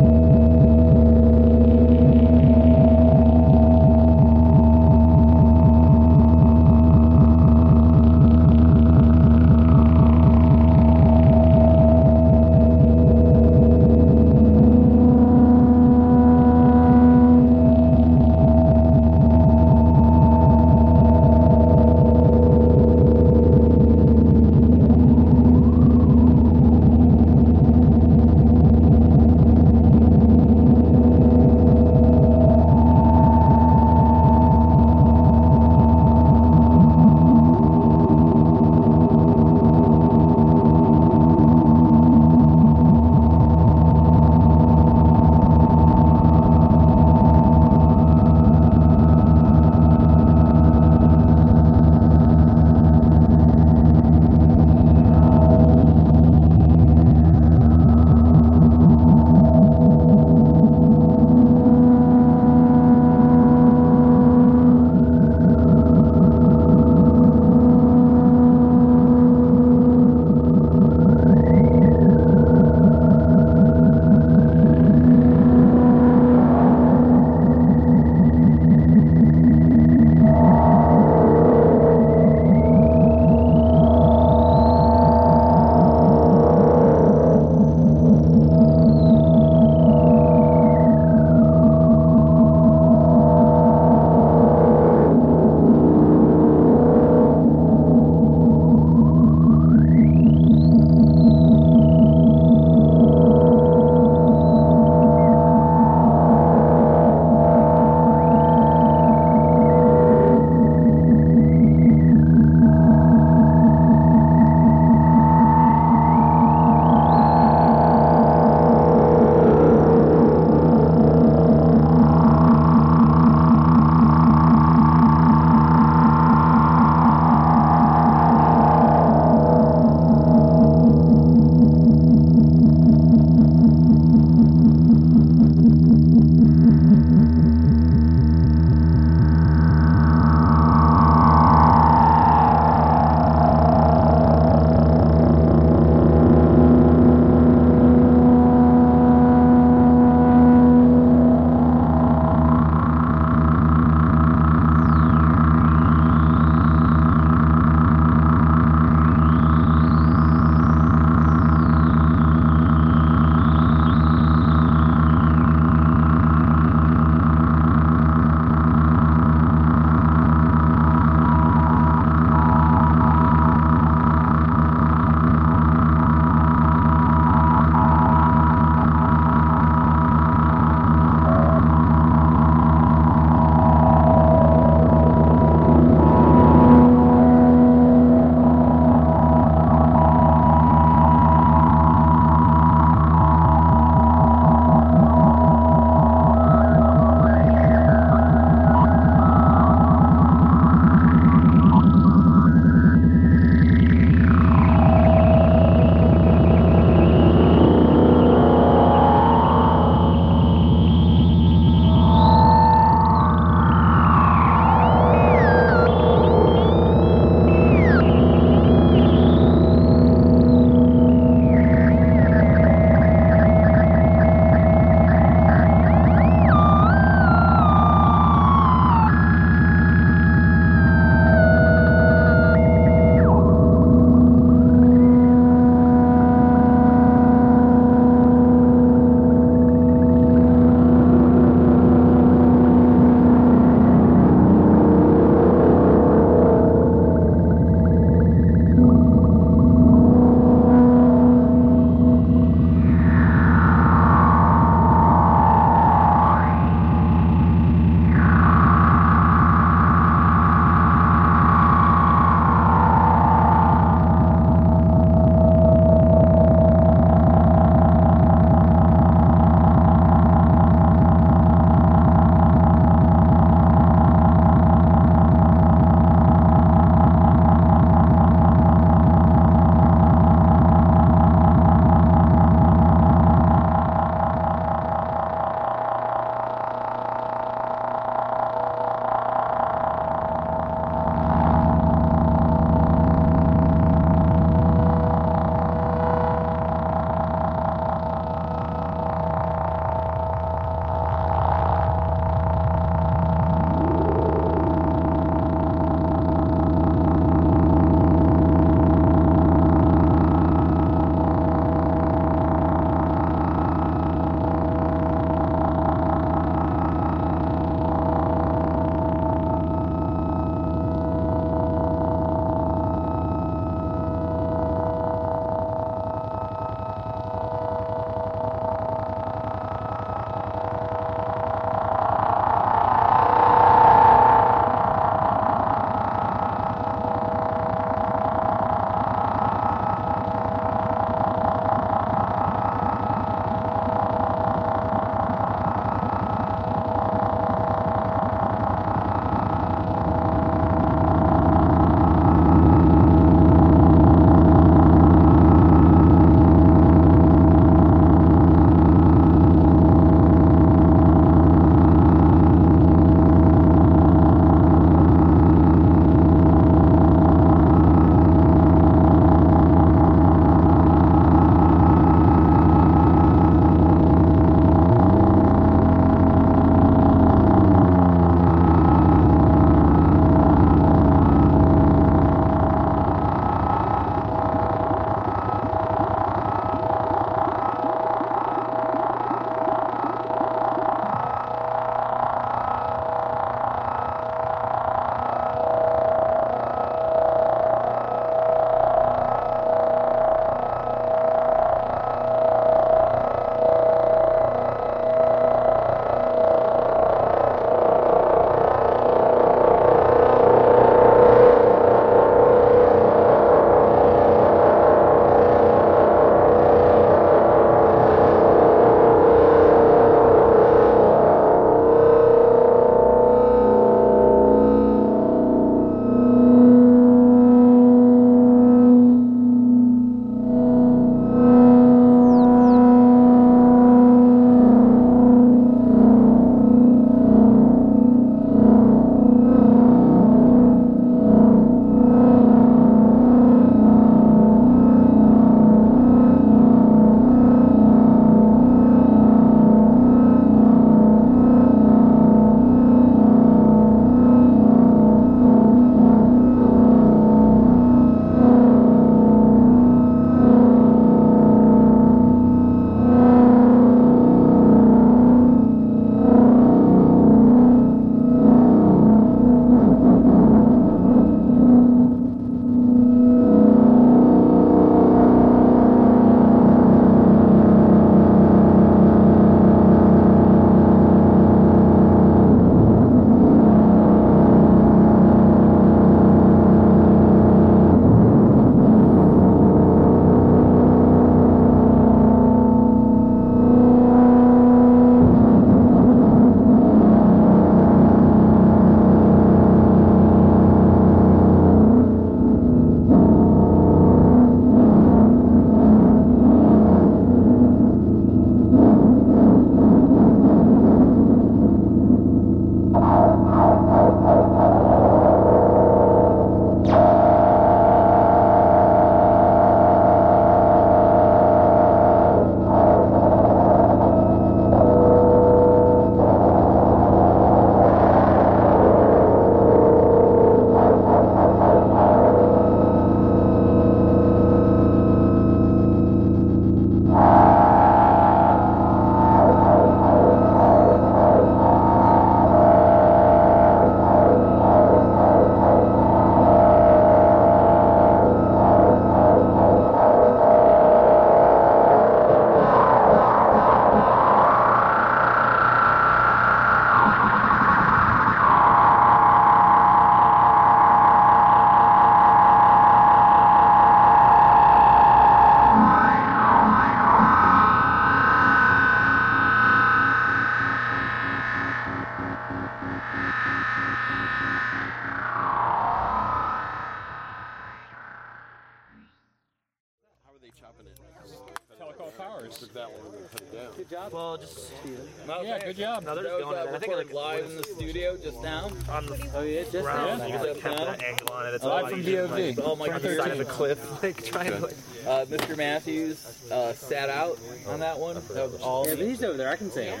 Side of a cliff, like trying to like. Uh, Mr. Matthews uh, sat out on that one. That was all. Yeah, but he's over there. I can see him.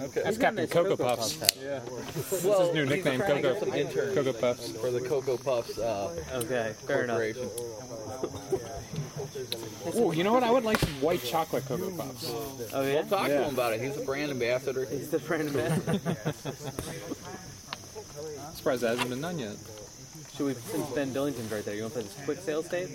Okay. That's He's got Captain nice Cocoa Cocoa Puffs. Puffs. Yeah. well, his new nickname, trying to Cocoa- some Cocoa Puffs. for the Cocoa Puffs uh, Okay, fair enough. corporation. Oh, you know what? I would like some white chocolate Cocoa Puffs. Oh yeah. Talk to him about it. He's a brand ambassador. He's the friend of man. Surprised that hasn't been done yet. Should we, since Ben Billington's right there, you want to play this Quicksails tape?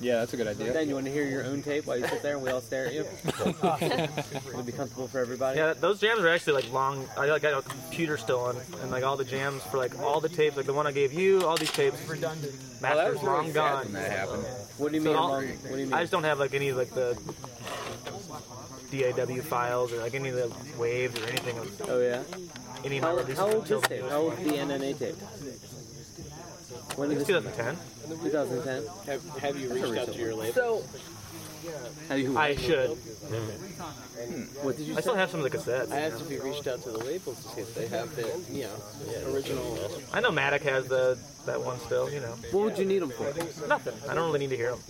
Yeah, that's a good idea. Ben, you want to hear your own tape while you sit there and we all stare at you? It'll be comfortable for everybody. Yeah, those jams are actually like long. I like got a computer still on, and like all the jams for like all the tapes, like the one I gave you, all these tapes, Well, that masters was long gone. when that happened. What do you So mean? all- long, what do you mean? I just don't have like any of like the DAW files or like any of the waves or anything of oh yeah. any of my How, how old until- this tape? How old is the NNA tape? When did It's 2010. 2010. Have, have you reached out to your label? So, have you? I should. Hmm. What did you I say? still have some of the cassettes. I asked if you reached out to the labels to see if they have the, you know, original. I know Matic has the that one still. You know, What would you need them for? nothing. I don't really need to hear them.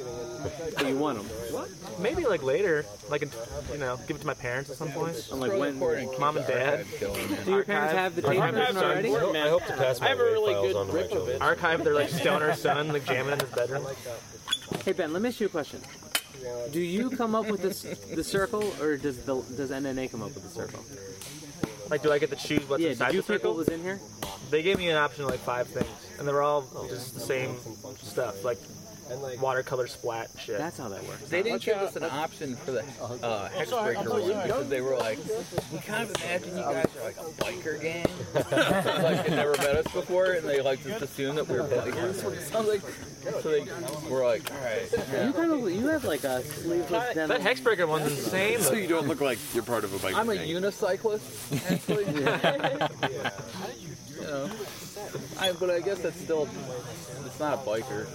But you want them? What? Maybe like later, like in, you know, give it to my parents at some point. I'm like when? Mom and dad. Do your parents have the tape version already? I hope to pass I have a really good grip of it. Archive their like stoner son like jamming in his bedroom. Hey Ben, let me ask you a question. Do you come up with this the circle, or does the does NNA come up with the circle? Like, do I get to choose what's Yeah. inside Did you the circle? what was in here? They gave me an option of like five things, and they're all just the same stuff, like watercolor splat shit. That's how that works. They didn't give us an option for the uh, hex breaker one because they were like, we kind of imagine you guys are like a biker gang. like they never met us before, and they like just assumed that we were bikers. What it sounds like. So they were like, all right. You kind of you have like a sleeveless denim. that hexbreaker one's insane. So you don't look like you're part of a bike I'm a gang. unicyclist, actually. you know, I, but I guess that's still. It's not a biker.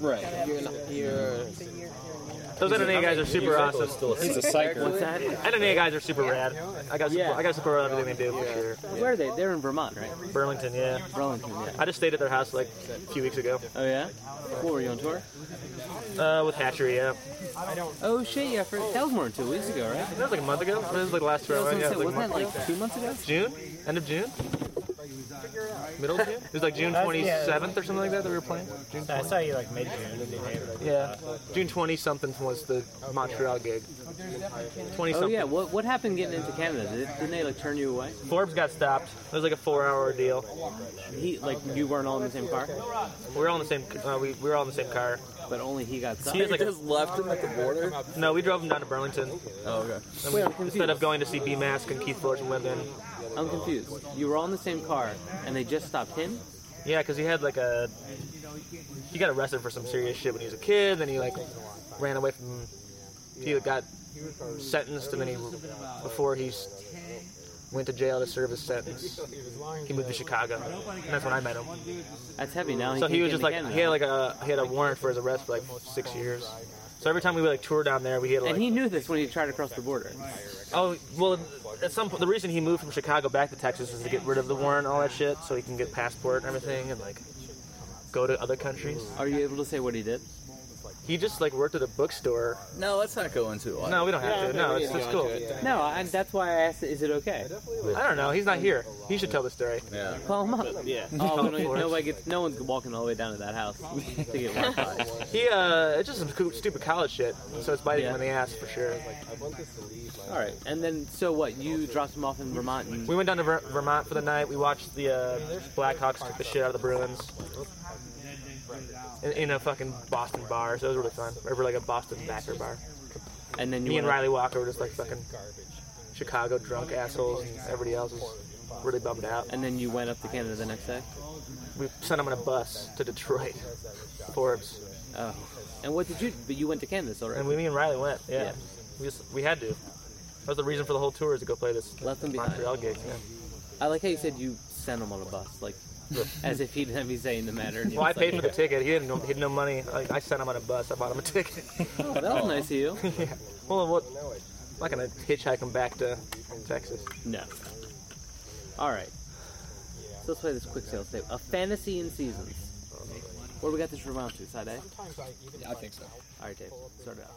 Right. You're, not, you're Those NNA guys are super awesome. He's a psyker. What's that? NNA guys are super rad. I got Yeah. I got support everything they do for sure. Where are they? They're in Vermont, right? Burlington, yeah. Burlington, yeah. I just stayed at their house like a few weeks ago. Oh yeah. Cool. Were you on tour? Uh, with Hatchery, yeah. Oh shit! Yeah, for, that was more than two weeks ago, right? That was like a month ago. That was like last I year. was gonna Yeah, say, it was like wasn't a that like two months ago? June? End of June? Middle of June? It was like June 27th or something like that that we were playing. June I saw you like mid June. Yeah. June 20 something was the Montreal gig. 20 Oh something. yeah. What what happened getting into Canada? Did, didn't they like turn you away? Forbes got stopped. It was like a four hour deal. He like you weren't all in the same car, We were all in the same. Uh, we, we were all in the same car. but only he got stopped. He was like, just left him at the border. no, we drove him down to Burlington Oh, okay. And we- instead of going to see B Mask and Keith Flores and Linden. I'm confused. You were all in the same car, and they just stopped him. Yeah, because he had like a. He got arrested for some serious shit when he was a kid. Then he like ran away from. He got sentenced, and then he before he went to jail to serve his sentence, he moved to Chicago, and that's when I met him. That's heavy. Now So he was just like Canada. he had like a he had a warrant for his arrest for like six years. So every time we would like tour down there, we had like and he knew this when he tried to cross the border. oh well at some point the reason he moved from Chicago back to Texas was to get rid of the warrant and all that shit so he can get passport and everything and like go to other countries. Are you able to say what he did? He just like worked at a bookstore. No, let's not go into it. No, we don't have to. No, it's, it's cool. No, I, that's why I asked. Is it okay? I don't know. He's not here. He should tell the story. Yeah. Call him up. Yeah. Oh, we don't- nobody gets. No one's walking all the way down to that house to get Wi-Fi. He uh, it's just some coo- stupid college shit. So it's biting Yeah. him in the ass for sure. all right, and then so what? You dropped him off in Vermont, and We went down to Ver- Vermont for the night. We watched the uh, Blackhawks kick the shit out of the Bruins in, in a fucking Boston bar. So it was really fun. Over like a Boston backer bar. and then you Me and Ryley Walker were just like fucking garbage. Chicago drunk assholes, and everybody else was really bummed out. and then you went up to Canada the next day. We sent them on a bus to Detroit, Forbes, Oh, and what did you? But you went to Canada, so right? and we, me and Ryley went. Yeah, Yeah. we just we had to. That was the reason for the whole tour is to go play this Left them behind. Montreal gig. Yeah. I like how you said you sent him on a bus, like as if he'd be saying the matter. Well, I paid for the ticket. He didn't. He had no money. I sent him on a bus. I bought him a ticket. "Oh, that was nice of you. yeah. Well, what? I'm not gonna hitchhike him back to Texas. No. All right. So let's play this Quicksails tape. A fantasy in seasons. Where we got this round to? Side A. Yeah, I think so. All right, Dave. Start it out.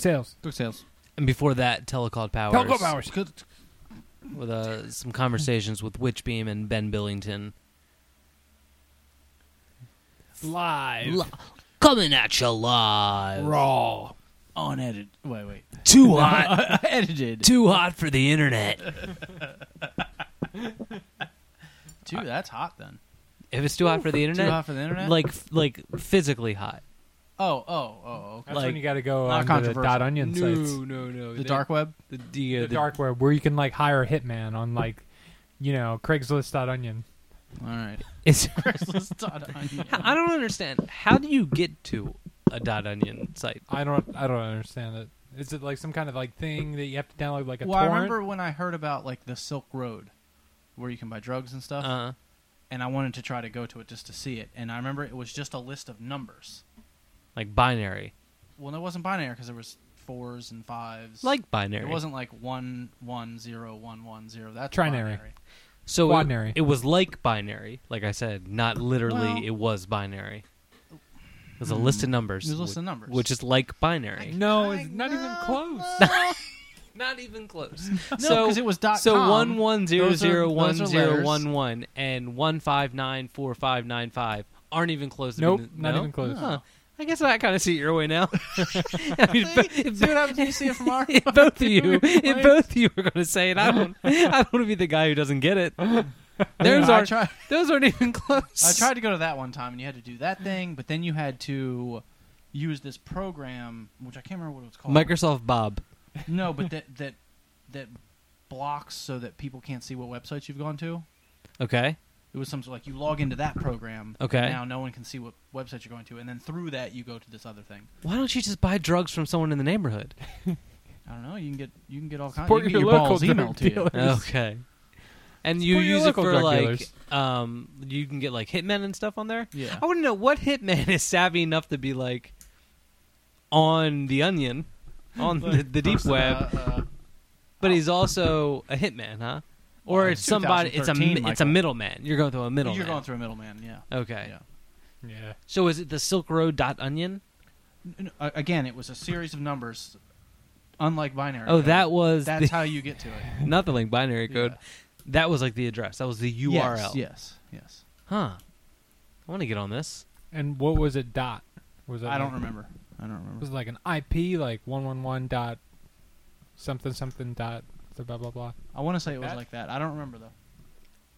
Quicksails. Quick sales. And before that, Telecult Powers. Telecult Powers. With uh, some conversations with Witchbeam and Ben Billington. Live. Coming at you live. Raw. Unedited. Wait, wait. Too hot. Edited. Too hot for the internet. Two. That's hot then. If it's too hot for the internet, too hot for the internet? like like physically hot. Oh, oh, oh. Okay. That's Like- when you got to go Not on the controversial. dot onion sites. no, no. the dark web. the, the, uh, The the- dark web, where you can like hire a hitman on like, you know, Craigslist dot onion. All right. It's, Craigslist dot onion. I don't understand. How do you get to a dot onion site? I don't. I don't understand it. Is it like some kind of like thing that you have to download like a Well, I remember when I heard about like the Silk Road, where you can buy drugs and stuff, Uh, and I wanted to try to go to it just to see it. And I remember it was just a list of numbers. Like binary, Well, it wasn't binary because there was fours and fives. like binary. it wasn't like one one zero one one zero. That's Trinary. binary. so it, it was like binary. Like I said, not literally. Well- it was binary. It was a mm. list of numbers. It was a list of numbers. which is like binary. no, it's not even close. Not even close. No, so 'cause it was dot so com. one one zero Those are- zero those one are zero letters. one one and one five nine four five nine five aren't even close. to Nope, being- not no? even close. Huh. I guess I kind of see it your way now. I mean, See? if, See what happens when you see it from our if both of you, if both of you are going to say it, I don't. I don't want to be the guy who doesn't get it. Those I aren't. tried. Those aren't even close. I tried to go to that one time, and you had to do that thing, but then you had to use this program, which I can't remember what it was called. Microsoft Bob. No, but that that that blocks so that people can't see what websites you've gone to. Okay. It was some sort of like you log into that program. Okay. Now no one can see what website you're going to, and then through that you go to this other thing. Why don't you just buy drugs from someone in the neighborhood? I don't know. You can get you can get all kinds. Support You can get your your, local balls emailed to you. Okay. And you Support use it for like, dealers. um, you can get like hitmen and stuff on there. Yeah. I want to know what hitman is savvy enough to be like on the onion, on the, the deep web, uh, uh, but he's also a hitman, huh? Or it's it's somebody. It's a 2013, mi- it's a Michael. middleman. You're going through a middleman. You're going through a middleman. Yeah. Okay. Yeah. Yeah. So is it the Silk Road dot onion? N- Again, it was a series of numbers, unlike binary. Oh, code. that was That's the, how you get to it. not the link binary code. Yeah. That was like the address. That was the URL. Yes, yes, yes. Huh. I want to get on this. And what was it? Dot. Was it? I don't like- remember. I don't remember. Was it like an IP, like one one one dot something something dot blah blah blah? I want to say it was That- like that. I don't remember though.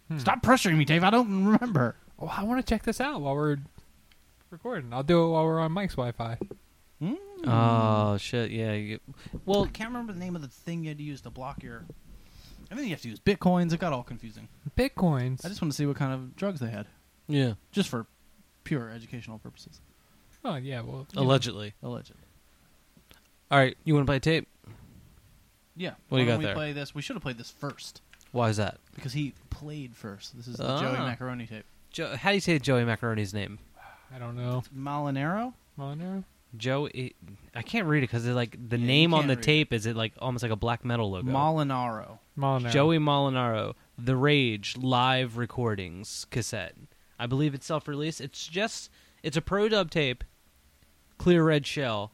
Hmm. Stop pressuring me, Dave. I don't remember. Oh, I want to check this out while we're recording. I'll do it while we're on Mike's Wi-Fi. Mm. Oh shit! Yeah. You, well, well, I can't remember the name of the thing you had to use to block your. I think you have to use bitcoins. It got all confusing. Bitcoins. I just want to see what kind of drugs they had, yeah. just for pure educational purposes. oh yeah. Well, you know. Allegedly. Allegedly. All right. You want to play tape? Yeah. What do you Why got we there? play this? We should have played this first Why is that? because he played first. This is the Ah. Joey Macaroni tape. Jo- how do you say Joey Macaroni's name? I don't know. Molinaro. Molinaro? Joey. I can't read it because it's like the Yeah, you name on can't the read tape is it like almost like a black metal logo. Molinaro. Molinaro. Joey Molinaro, The Rage live recordings cassette. I believe it's self-released. It's just it's a pro dub tape, clear red shell,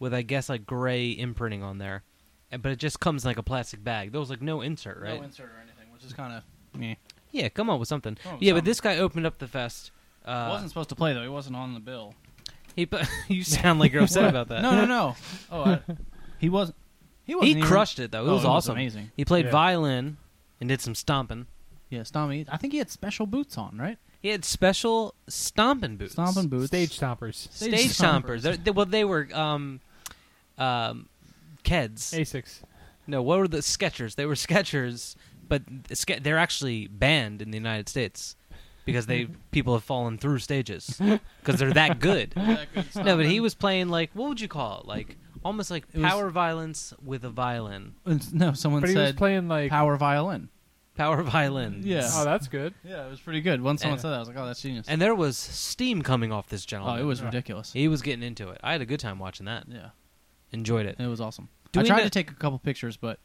with I guess like gray imprinting on there, and, but it just comes in like a plastic bag. There was like no insert, right? No insert or anything, which is kind of. Yeah. yeah, come up with something. Come up with yeah, but something. this guy opened up the fest. Uh, wasn't supposed to play though. He wasn't on the bill. he? pu- you sound like you're upset about that. No, no, no. Oh, I, he wasn't. He wasn't. He even- crushed it though. It Oh, was awesome. amazing. He played Yeah. violin and did some stomping. Yeah, stomping. I think he had special boots on, right? He had special stomping boots. Stomping boots. Stage stompers. stage, Stage stompers. stompers. They- well, they were um, um, Keds. Asics. No, what were the Skechers? They were Skechers, but Ske- they're actually banned in the United States because they people have fallen through stages because they're that good. That good no, but he was playing like what would you call it? Like almost like It was- power violence with a violin. No, someone But he was said playing like. power violin. Power violin. Yeah. Oh, that's good. Yeah, it was pretty good. Once someone And- said that, I was like, "Oh, that's genius." And there was steam coming off this gentleman. oh, gentleman. it was ridiculous. He was getting into it. I had a good time watching that. Yeah, Enjoyed it. it was awesome. Do I tried kn- to take a couple pictures, but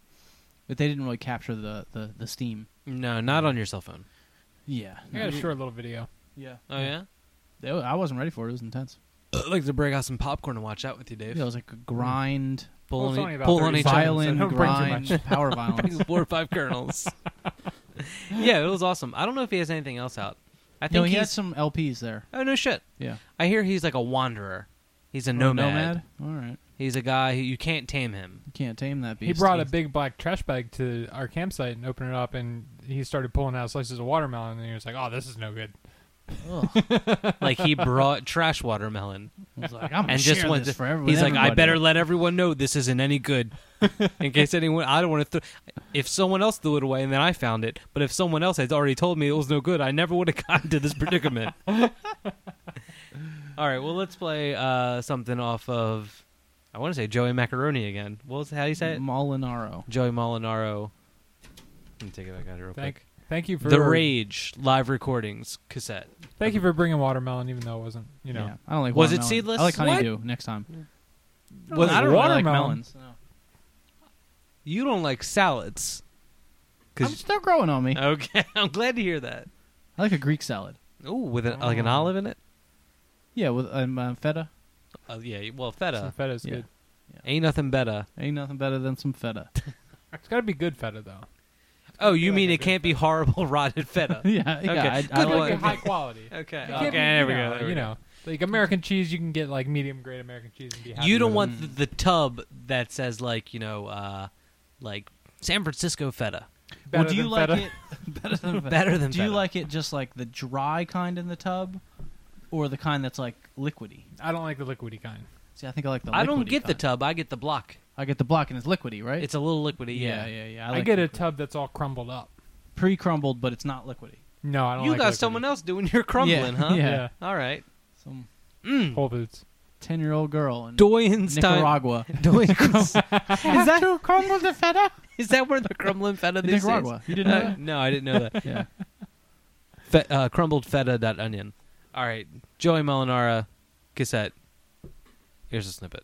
but they didn't really capture the the, the steam. No, not on your cell phone. Yeah, I got a short little video. Yeah. Oh yeah. They- I wasn't ready for it. It was intense. Uh, I'd like to break out some popcorn and watch that with you, Dave. Yeah, it was like a grind, hmm. Pull Well, it's on, only e- about pull 30 on each seconds, other. violin, don't bring too grind, power violence. four or five kernels. yeah, it was awesome. I don't know if he has anything else out. I think no, he he's. had some LPs there. oh no, shit. Yeah. I hear he's like a wanderer. He's a Oh, nomad. All right. He's a guy who you can't tame him. You can't tame that beast. He brought a big black trash bag to our campsite and opened it up, and he started pulling out slices of watermelon, and he was like, "Oh, this is no good." Ugh. Like he brought trash watermelon I was like, I'm gonna and just share went. this to- for every- he's with like, I everybody." better let everyone know this isn't any good, in case anyone. I don't want to. Th- if someone else threw it away and then I found it, but if someone else had already told me it was no good, I never would have gotten to this predicament. All right, well, let's play uh, something off of. I want to say Joey Macaroni again. What was how do you say it? Molinaro. Joey Molinaro. Let me take it back out here real Thank, quick. thank you for The Rage live recordings cassette. Thank you for bringing watermelon, even though it wasn't. You know, Yeah, I don't like. Was it watermelon. seedless? I like What? honeydew. Next time. Was I don't really like watermelon? melons. No. You don't like salads. I'm still growing on me. Okay, I'm glad to hear that. I like a Greek salad. Ooh, with an, like an Oh. olive in it. Yeah, with um, uh, feta. Uh, yeah, well, feta some feta's yeah. good. ain't nothing better. Ain't nothing better than some feta. It's got to be good feta though. Oh, you mean it can't be horrible rotted feta? yeah, Okay. yeah. I, I Good like like high quality. Okay, okay, be, there we you go. know, there we you go. know, like American cheese, you can get like medium grade American cheese and be happy. You don't with want the, the tub that says like you know, uh, like San Francisco feta. Better well, do you than like feta. it better than feta? Better than Do you feta. like it just like the dry kind in the tub, or the kind that's like liquidy? I don't like the liquidy kind. See, I think I like the. I don't liquidy get the kind. tub. I get the block. I get the block and it's liquidy, right? It's a little liquidy. yeah, Yeah, yeah, yeah. I, like get a liquid. tub that's all crumbled up. pre-crumbled, but it's not liquidy. No, I don't. You like got liquidy. someone else doing your crumbling, Yeah, huh? yeah. Yeah, All right. Some Mm. Whole Foods. ten-year-old girl in Doyenstein. Nicaragua. Doyen's. Is that crumble the feta? Is that where the crumbling feta In these Nicaragua. days? You didn't know Uh, that? no, I didn't know that. Yeah. Fe- uh, crumbled feta dot onion. All right, Joey Molinaro cassette. Here's a snippet.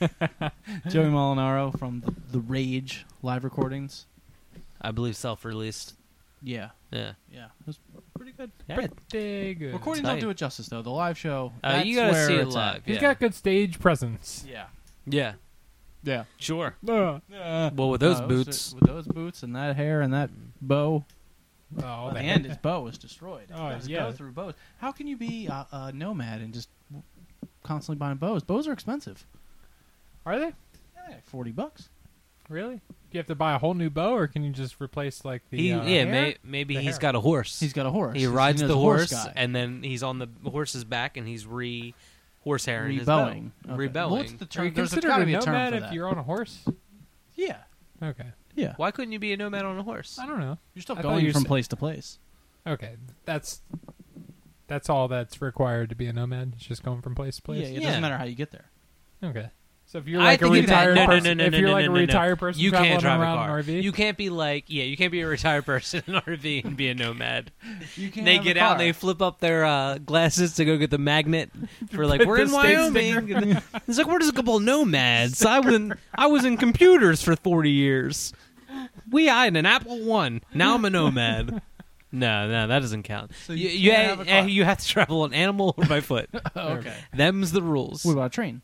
Joey Molinaro from the, the Rage live recordings. I believe self-released. Yeah, Yeah. yeah, it was pretty good. Yeah. Pretty good. Recordings don't do it justice though. The live show, Uh, that's you gotta where see it it's live. at. He's yeah. got good stage presence. Yeah, Yeah. Yeah. Sure. Uh, Well, with those No, boots. with those boots and that hair and that bow. oh, At the the end, his bow was destroyed. Oh, You yeah. go through bows. How can you be a, a nomad and just constantly buying bows? Bows are expensive. Are they Yeah, forty bucks. really? Do you have to buy a whole new bow, or can you just replace like the? He, uh, yeah, may, maybe The he's hair. got a horse. He's got a horse. he He's- rides he's the a horse, guy. and then he's on the horse's back, and he's re horsehair in his bow. rebowing. Okay. Rebelling. What's the Are term? you There's considered gotta a be a term nomad for if that. you're on a horse? Yeah, Okay, yeah. Why couldn't you be a nomad on a horse? I don't know. You're still I thought going you from said- place to place. Okay, that's that's all that's required to be a nomad. It's just going from place to place. Yeah, it Yeah. doesn't matter how you get there. Okay. So if you're I like a think you retired can't- no, no, person, no, no, if you're no, like no, a no, no. retired person, you can't traveling drive a around car. an RV, You can't be like, yeah, you can't be a retired person in an RV and be a nomad. You can't they have a get out, car. they flip up their uh, glasses to go get the magnet for like Put we're the in state Wyoming. And it's like we're just a couple of nomads. I was in, I was in computers for forty years. We I had an Apple One. Now I'm a nomad. No, no, that doesn't count. So you, you you, can't ha- have a car. eh, you have to travel on animal or by foot. okay. Them's the rules. What about a train?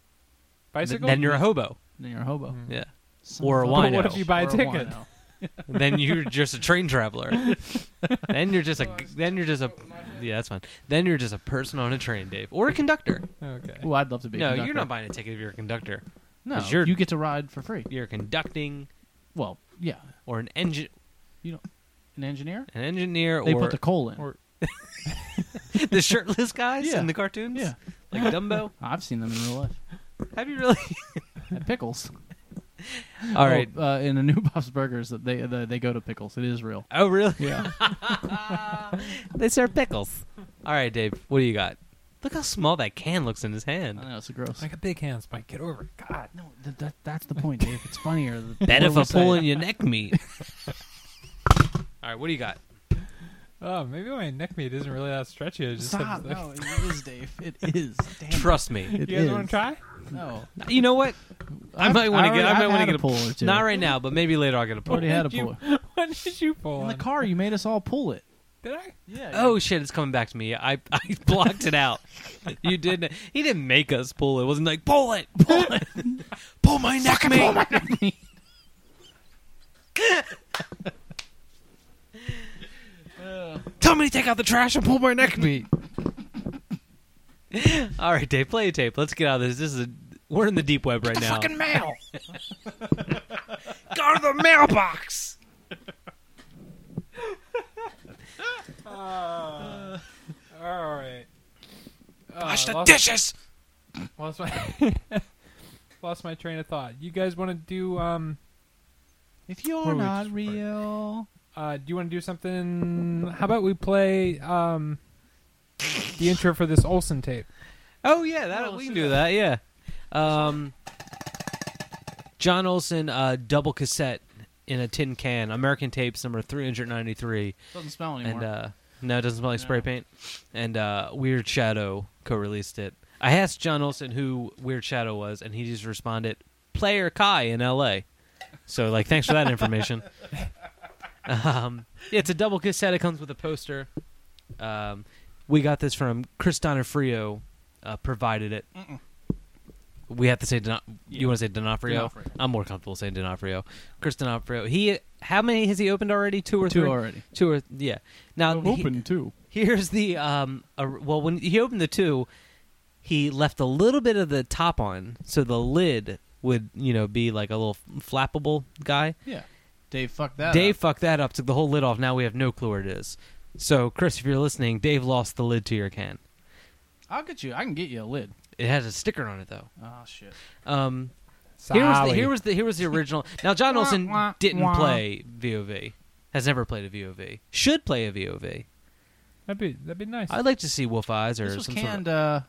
Bicycle. Then you're a hobo. Then you're a hobo. Mm. Yeah. Son Or of a But wino. what if you buy a Or ticket? wino. then you're just a train traveler. then you're just a oh, then you're just a yeah, that's fine. Then you're just a person on a train, Dave, or a conductor. Okay. Well, I'd love to be. a No, conductor. you're not buying a ticket if you're a conductor. No, 'cause you're- you get to ride for free. You're conducting Well, yeah. or an engine, An engineer? an engineer, They or put the coal in. or- the shirtless guys Yeah. in the cartoons. Yeah. like Dumbo. I've seen them in real life. Have you really? At Pickles. All right. Oh, uh, in the new Bob's Burgers, they the, they go to Pickles. It is real. Oh, really? Yeah. they serve pickles. All right, Dave. What do you got? Look how small that can looks in his hand. I know it's gross. I got big hands, Mike. Get over it. God. no, th- that, that's the point, Dave. It's funnier. the Bet if we I'm say pulling your neck meat. All right, what do you got? Oh, maybe my neck meat isn't really that stretchy. I just Stop. have No, it is, Dave. It is. Damn it. Trust me. It You guys is. want to try? No. You know what? I I've- might want to get. I might want to a get a pull or two. Not right now, but maybe later I'll get a pull. Already had a Did pull. When did you pull In the car, you made us all pull it. Did I? Yeah. Oh shit! It's coming back to me. I I blocked it out. You didn't. He didn't make us pull it. It wasn't like pull it, pull it, pull my neck meat. Tell me to take out the trash and pull my neck meat. All right, Dave, play a tape. Let's get out of this. This is a, we're in the deep web right now. Fucking mail. Go to the mailbox. Uh, all right. Uh, Wash the lost- dishes. Lost my lost my train of thought. You guys want to do um? If you're not real. Uh, do you want to do something? How about we play um? The intro for this Olson tape. Oh yeah, that Oh, we can do do that. Yeah. Um, John Olson uh, double cassette in a tin can. American tapes number three hundred ninety three. Doesn't smell anymore. And uh, no, it doesn't smell like spray paint. And uh, Weird Shadow co-released it. I asked John Olson who Weird Shadow was, and he just responded, "Player Kai in L.A." So like, thanks for that information. um, yeah, it's a double cassette. It comes with a poster. Um, we got this from Chris Donofrio. Uh, provided it. Mm-mm. We have to say Don- Yeah. you want to say Donofrio? D'Onofrio. I'm more comfortable saying Donofrio. Chris Donofrio. He how many has he opened already? Two or Two three? already. Two or yeah. Now he- open too. Here's the um. Uh, well, when he opened the two, he left a little bit of the top on, so the lid would you know be like a little flappable guy. Yeah. Dave fucked that. Dave up. fucked that up, took the whole lid off. Now we have no clue where it is. So, Chris, if you're listening, Dave lost the lid to your can. I'll get you. I can get you a lid. It has a sticker on it though. Oh shit. Um, here was the here was the here was the original. Now John Wah, Olson wah, didn't wah. play VOV. Has never played a VOV. Should play a VOV. That'd be that'd be nice. I'd like to see Wolf Eyes or This was some canned. sort Uh,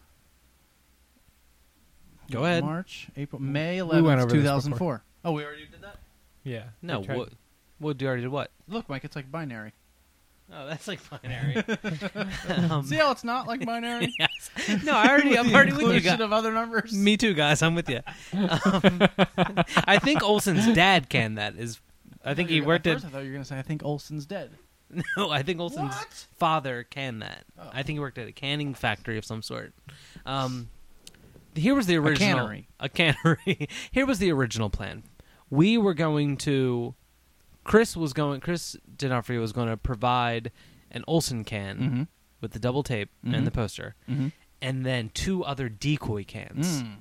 Go ahead. March, April, May went eleventh, this two thousand four. Oh, we already did that. yeah. No, I tried- what? What do you already did? What? Look, Mike, it's like binary. Oh, that's like binary. um, See how it's not like binary? yes. No, I already, I'm already with you Inclusion guys. of other numbers. Me too, guys. I'm with you. Um, I think Olson's dad canned that. Is I think he worked at. First, I thought you were gonna say I think Olson's dead. No, I think Olson's What? father canned that. Oh. I think he worked at a canning factory of some sort. Um, here was the original cannery. A cannery. here was the original plan. We were going to. Chris was going. Chris D'Onofrio was going to provide an Olson can Mm-hmm. with the double tape Mhm. and the poster, Mhm. and then two other decoy cans. Mm.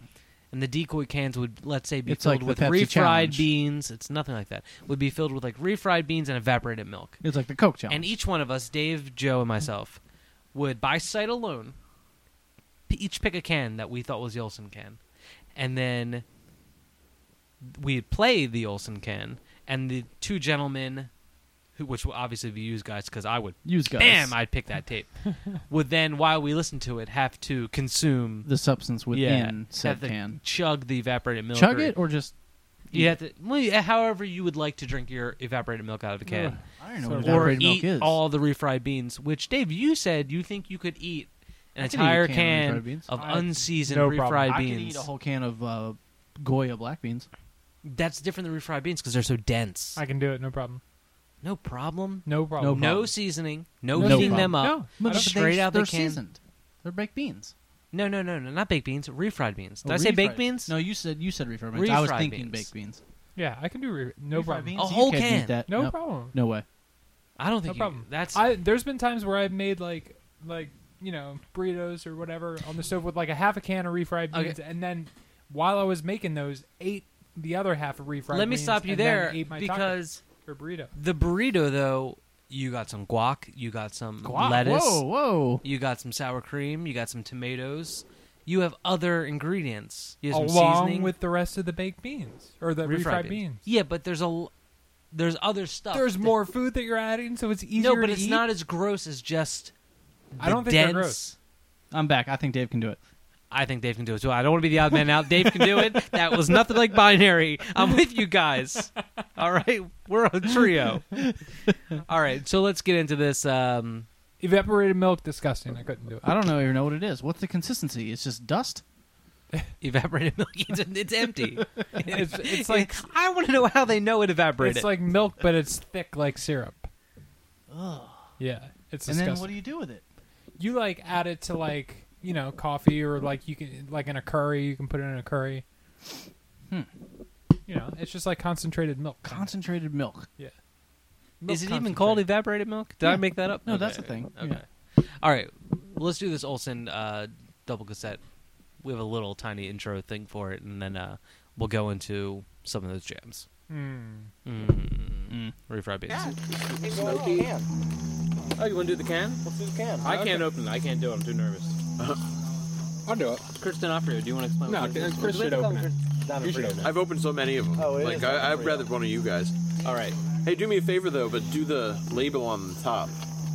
And the decoy cans would, let's say, be It's filled like with Pepsi refried challenge. beans. It's nothing like that. Would be filled with like refried beans and evaporated milk. It's like the Coke challenge. And each one of us, Dave, Joe, and myself, would by sight alone p- each pick a can that we thought was the Olson can, and then we'd play the Olson can, and the two gentlemen, who which will obviously be you guys, because I would Use guys. bam, I'd pick that tape, would then while we listen to it have to consume the substance within yeah, said have to can. chug the evaporated milk, Chug or- it or just you have to, well, yeah, however you would like to drink your evaporated milk out of the can, I don't know So- what or evaporated milk eat is. all the refried beans. Which Dave, you said you think you could eat an I could eat a entire can of can, refried beans. of I- unseasoned no refried problem. I could beans. eat a whole can of uh, Goya black beans. That's different than refried beans because they're so dense. I can do it, no problem. no problem. No problem. No, problem. seasoning. No, No heating problem. them up. No, I don't- straight they, out the they're can. seasoned. They're baked beans. No, no, no, no, not baked beans. Refried beans. Did Oh, I say baked beans? No, you said you said refried beans. I was Refried thinking beans. baked beans. Yeah, I can do re- no Refried problem. beans? A You whole can't can. Eat that. No Nope. problem. No way. I don't No think you- problem. that's. I there's been times where I've made like like you know burritos or whatever on the stove with like a half a can of refried Okay. beans, and then while I was making those, ate the other half of refried. Let me stop you there ate taco because or burrito. the burrito, though, you got some guac, you got some Guac. lettuce, Whoa, whoa. you got some sour cream, you got some tomatoes. You have other ingredients. You have along seasoning with the rest of the baked beans or the refried, beans. Yeah, but there's a there's other stuff. There's that- more food that you're adding, so it's easier. No, but to it's eat. not as gross as just. I don't think they're dense- gross. I'm back. I think Dave can do it. I think Dave can do it too. I don't want to be the odd man out. Dave can do it. That was nothing like binary. I'm with you guys. All right, we're a trio. All right, so let's get into this. Um, Evaporated milk, disgusting. I couldn't do it. I don't know even know what it is. What's the consistency? It's just dust. evaporated milk. It's, it's empty. It's it's like I want to know how they know it evaporated. it's like milk, but it's thick like syrup. Ugh. Yeah, it's And disgusting. then what do you do with it? you like add it to like you know coffee or like you can like in a curry you can put it in a curry Hmm. you know it's just like concentrated milk Concentrated milk. Milk Is it even called evaporated milk? Did I make that up? No, that's Okay. the thing. Okay. All right. Well, let's do this Olson uh, double cassette. We have a little tiny intro thing for it, and then uh, we'll go into some of those jams. Hmm. Mm. Refried beans. Oh, you want to do the can? Let's do the can. I can't open it. I can't do it. I'm too nervous. I'll do it. Chris D'Onofrio, do you want to explain? No, what yours is? Chris should open it. You should open it. I've opened so many of them. Oh, it like is I, open I'd for rather one of you guys. All right, Hey, do me a favor though, but do the label on the top.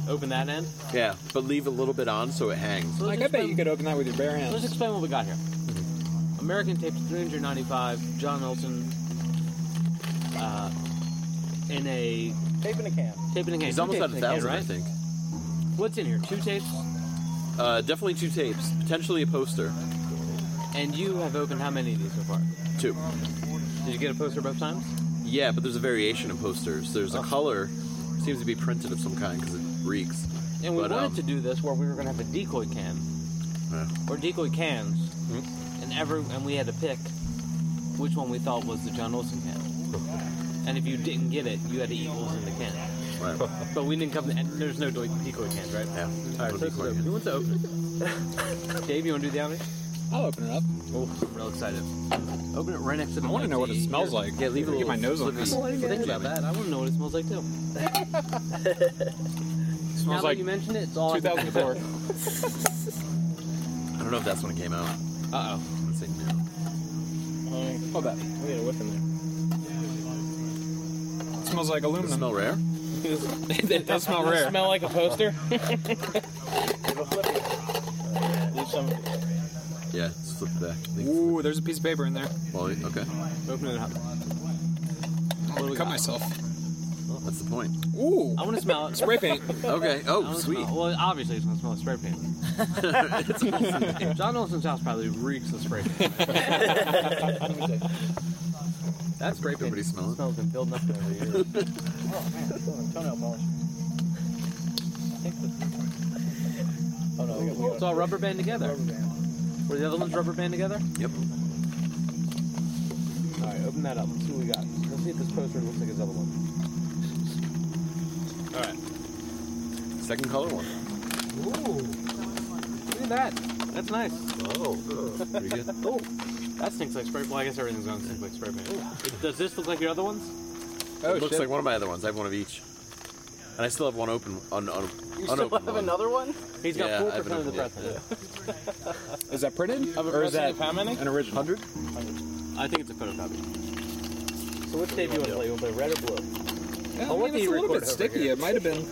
open that end. Yeah, but leave a little bit on so it hangs. So let's Like, I bet explain- you could open that with your bare hands. Let's hands. explain what we got here. American tapes 395. John Olson. Uh, in a Tape in a can. tape in a can. He's Two almost tapes at a in can, thousand, I right? think. What's in here? Two tapes, Uh, definitely two tapes, potentially a poster. and you have opened how many of these so far? Two. Did you get a poster both times? Yeah, but there's a variation of posters. There's a Oh. color, seems to be printed of some kind because it reeks. And we But, wanted um, to do this where we were going to have a decoy can Yeah. or decoy cans, Mhm. and every and we had to pick which one we thought was the John Olson can. And if you didn't get it, you had to eat what was in the can. Right. But we didn't come. To, there's no de- decoy cans, right? Yeah. All right, No so this is decoy open. Who wants to open it? Dave, you want to do the honors? I'll open it up. Oh, I'm real excited. Open it right next to the. I want to know what it smells hear- like. Yeah, leave a Get my nose on flippy. this. Well, I didn't think about that. I want to know what it smells like too. It now smells that like you mentioned it, it's all I can think 2004. I don't know if that's when it came out. Uh oh. Let's see. Hold that. We got a whiff in there. It smells like Does it aluminum. smell rare? It does smell rare. Smell like a poster. Leave some. Yeah, just flip it back. Ooh, there's a piece of paper in there. Well, okay. Open it up. What do we Cut myself. What's the point. Ooh. I want to smell it. Spray paint. Okay. Oh, sweet. Smell, well, obviously it's gonna smell like spray paint. It's awesome. John Olson's house probably reeks of spray paint. That great. Nobody smell it? smell's been building up over the years. Oh, Toenail polish. Oh no, we got, we got It's all rubber band together. rubber band. Were the other ones rubber band together? Yep. All right, open that up. Let's see what we got. Let's see if this poster looks like his other one. All right. Second color one. Ooh. Look at that. That's nice. Oh, pretty good. Oh, that stinks like spray. Well, I guess everything's gonna stink like spray paint. Does this look like your other ones? Oh, it looks shit. like one of my other ones. I have one of each, and I still have one open. Un, un, You still unopened have one. another one? He's got Yeah, four I haven't percent of the opened yet. president. Is that printed? Of a or is that president of how many? an original? 100? I think it's a photocopy. So which tape you want to play? You want to play red or blue? Yeah, Oh, I what mean, do it's you a little record bit over sticky. here? It might have been.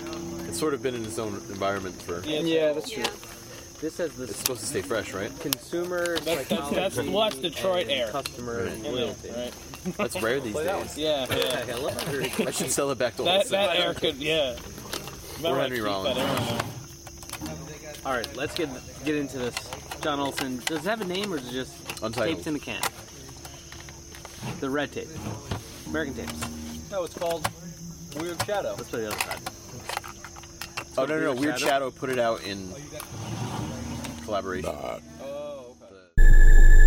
It's sort of been in its own environment for. Yeah, Yeah, that's true. This says the It's supposed to stay fresh, right? consumer That's, that's, psychology that's, well, that's Detroit and air. customer Right. loyalty. Right? That's rare these days. Yeah, yeah. I love how I should sell it back to That, Olson. that air could, yeah. You might Or Henry keep Rollins. That air in there. All right, let's get get into this. John Olson. Does it have a name or is it just Untitled. tapes in a can? The red tape. American tapes. No, it's called Weird Shadow. Let's play the other side. Oh no, no, no! Weird Weird Shadow? Shadow put it out in collaboration. Oh, okay.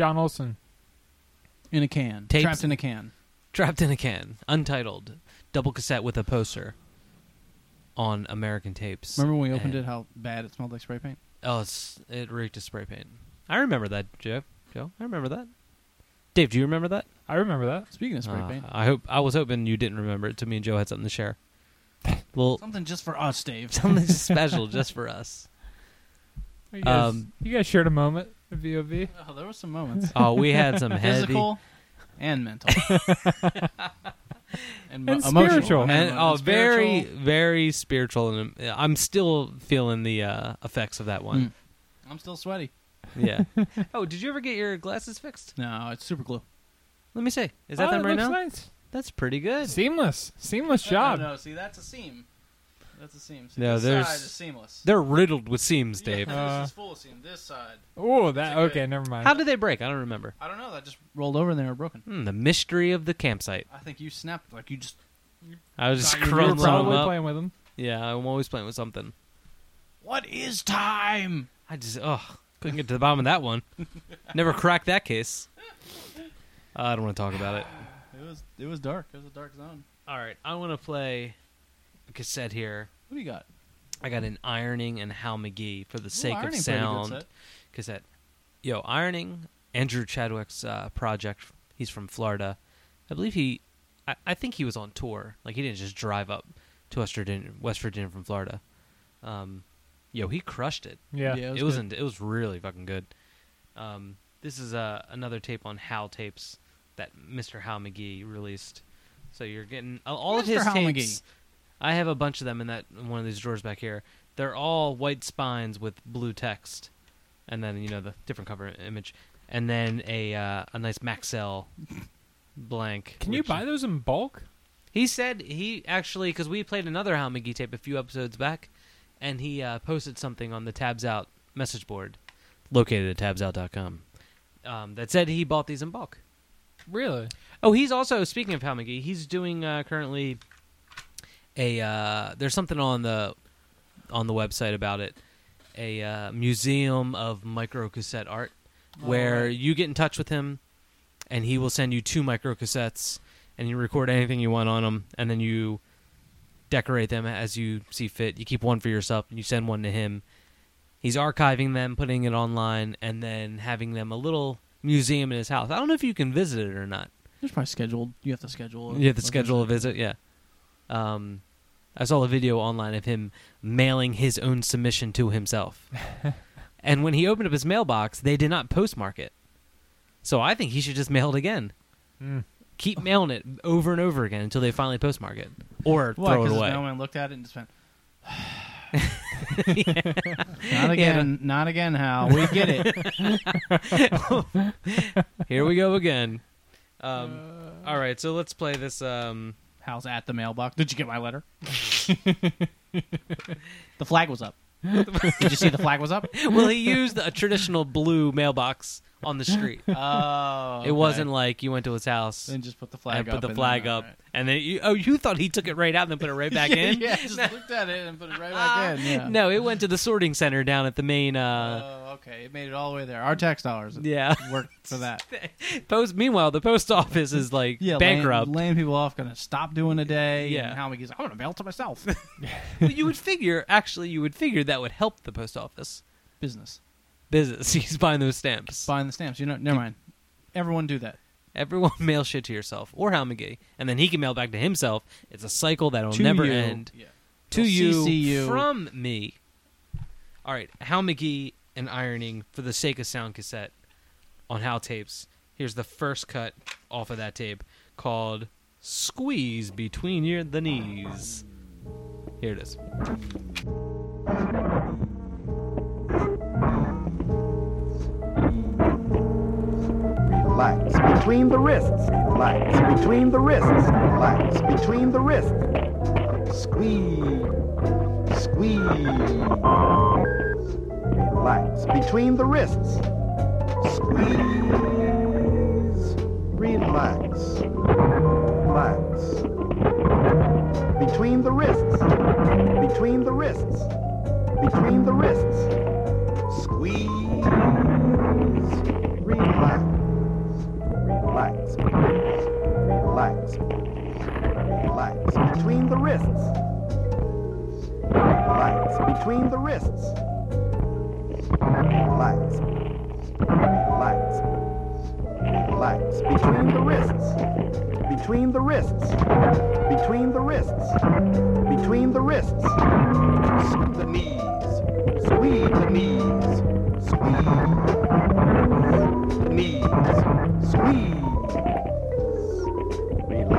John Olson. In a can. Tapes- Trapped in a can. Trapped in a Can, untitled, double cassette with a poster on American tapes. Remember when we opened And- it? How bad it smelled like spray paint. Oh, it's, it reeked of spray paint. I remember that, Joe. Joe, I remember that. Dave, do you remember that? I remember that. Speaking of spray Uh, paint, I hope I was hoping you didn't remember it. To me and Joe had something to share. Well, something just for us, Dave. something special just for us. You guys, Um, you guys shared a moment at VOV. Oh, there were some moments. Oh, we had some heavy Physical and mental. and, mo- And emotional. spiritual. and And oh, very, spiritual. very spiritual, and uh, I'm still feeling the uh, effects of that one. Mm. I'm still sweaty. Yeah. oh, did you ever get your glasses fixed? No, it's super glue. Let me see. Is that oh, them it right looks now? Nice. That's pretty good. Seamless. Seamless job. No, no, see that's a seam. That's a seam. See, No, this there's- side is seamless. They're riddled with seams, Yeah, Dave. Uh, this is full of seam. This side. Oh, that. It's a good- Okay, never mind. How did they break? I don't remember. I don't know. That just rolled over and they were broken. Hmm, the mystery of the campsite. I think you snapped like you just. I was just Thought you were crumbling them Probably up. playing with them. Yeah, I'm always playing with something. What is time? I just oh couldn't get to the bottom of that one. Never cracked that case. Uh, I don't want to talk about it. It was. It was dark. It was a dark zone. All right, I want to play a cassette here. What do you got? I got an ironing and Hal McGee for the sake of Ironing played a good sound set. cassette. Yo, ironing Andrew Chadwick's uh, project. He's from Florida. I believe he. I, I think he was on tour. Like he didn't just drive up to West Virginia, West Virginia from Florida. Um, yo, he crushed it. Yeah. Yeah, it was it was good. it was really fucking good. Um, this is uh, another tape on Hal tapes that Mr. Hal McGee released. So you're getting uh, all of Mr. his Hal tapes. McGee. I have a bunch of them in that in one of these drawers back here. They're all white spines with blue text, and then you know the different cover image, and then a uh, a nice Maxell blank. Can you which- buy those in bulk? he said he actually because we played another Hal McGee tape a few episodes back, and he uh, posted something on the Tabs Out message board, located at tabsout.com, um, that said he bought these in bulk. Really? Oh, he's also speaking of Hal McGee. He's doing uh, currently a uh, there's something on the on the website about it, a uh, museum of micro cassette art, where right. you get in touch with him, and he will send you two micro cassettes, and you record anything you want on them, and then you decorate them as you see fit. You keep one for yourself, and you send one to him. He's archiving them, putting it online, and then having them a little museum in his house. I don't know if you can visit it or not. There's probably scheduled. You have to schedule. a- You have to a schedule a visit, yeah. Um, I saw a video online of him mailing his own submission to himself. and when he opened up his mailbox, they did not postmark it. So I think he should just mail it again. Mm. Keep mailing it over and over again until they finally postmark it. Or Why? throw it away. His mailman looked at it and just went. Not again. Not again, Hal. We get it. Here we go again. Um, all right, so let's play this. Um, Hal's at the mailbox. Did you get my letter? the flag was up. Did you see the flag was up? well, he used a traditional blue mailbox on the street. Oh, It wasn't like you went to his house Then just put the flag up. and put the and flag then- up, alright. and then you, oh, you thought he took it right out and then put it right back yeah, in? Yeah, just looked at it and put it right back in. Yeah. No, it went to the sorting center down at the main. Uh, Oh, okay. It made it all the way there. Our tax dollars yeah, worked for that. post. Meanwhile, the post office is like Yeah, bankrupt. Laying, laying people off, gonna stop doing a day. Yeah. and Hal McGee's, I'm gonna mail it to myself. But you would figure, actually, you would figure that would help the post office Business. Business. He's buying those stamps. Buying the stamps. You know, never mind. Everyone do that. Everyone mail shit to yourself or Hal McGee, and then he can mail back to himself. It's a cycle that'll To never you. end. Yeah. To They'll you, CC you. from me. All right, Hal McGee and ironing for the sake of sound cassette on Hal tapes. Here's the first cut off of that tape called "Squeeze Between Your the Knees." Here it is. Relax between the wrists. Relax between the wrists. Relax between the wrists. Squeeze. Squeeze. Relax between the wrists. Squeeze. Relax. Relax. Between the wrists. Between the wrists. Between the wrists. Squeeze. Relax. Relax. Relax. Relax. Between the wrists. Relax. Between the wrists. Relax. Relax. Relax. Between the wrists. Between the wrists. Between the wrists. Between the wrists. Squeeze the knees. Squeeze the knees. Squeeze. Knees. Squeeze.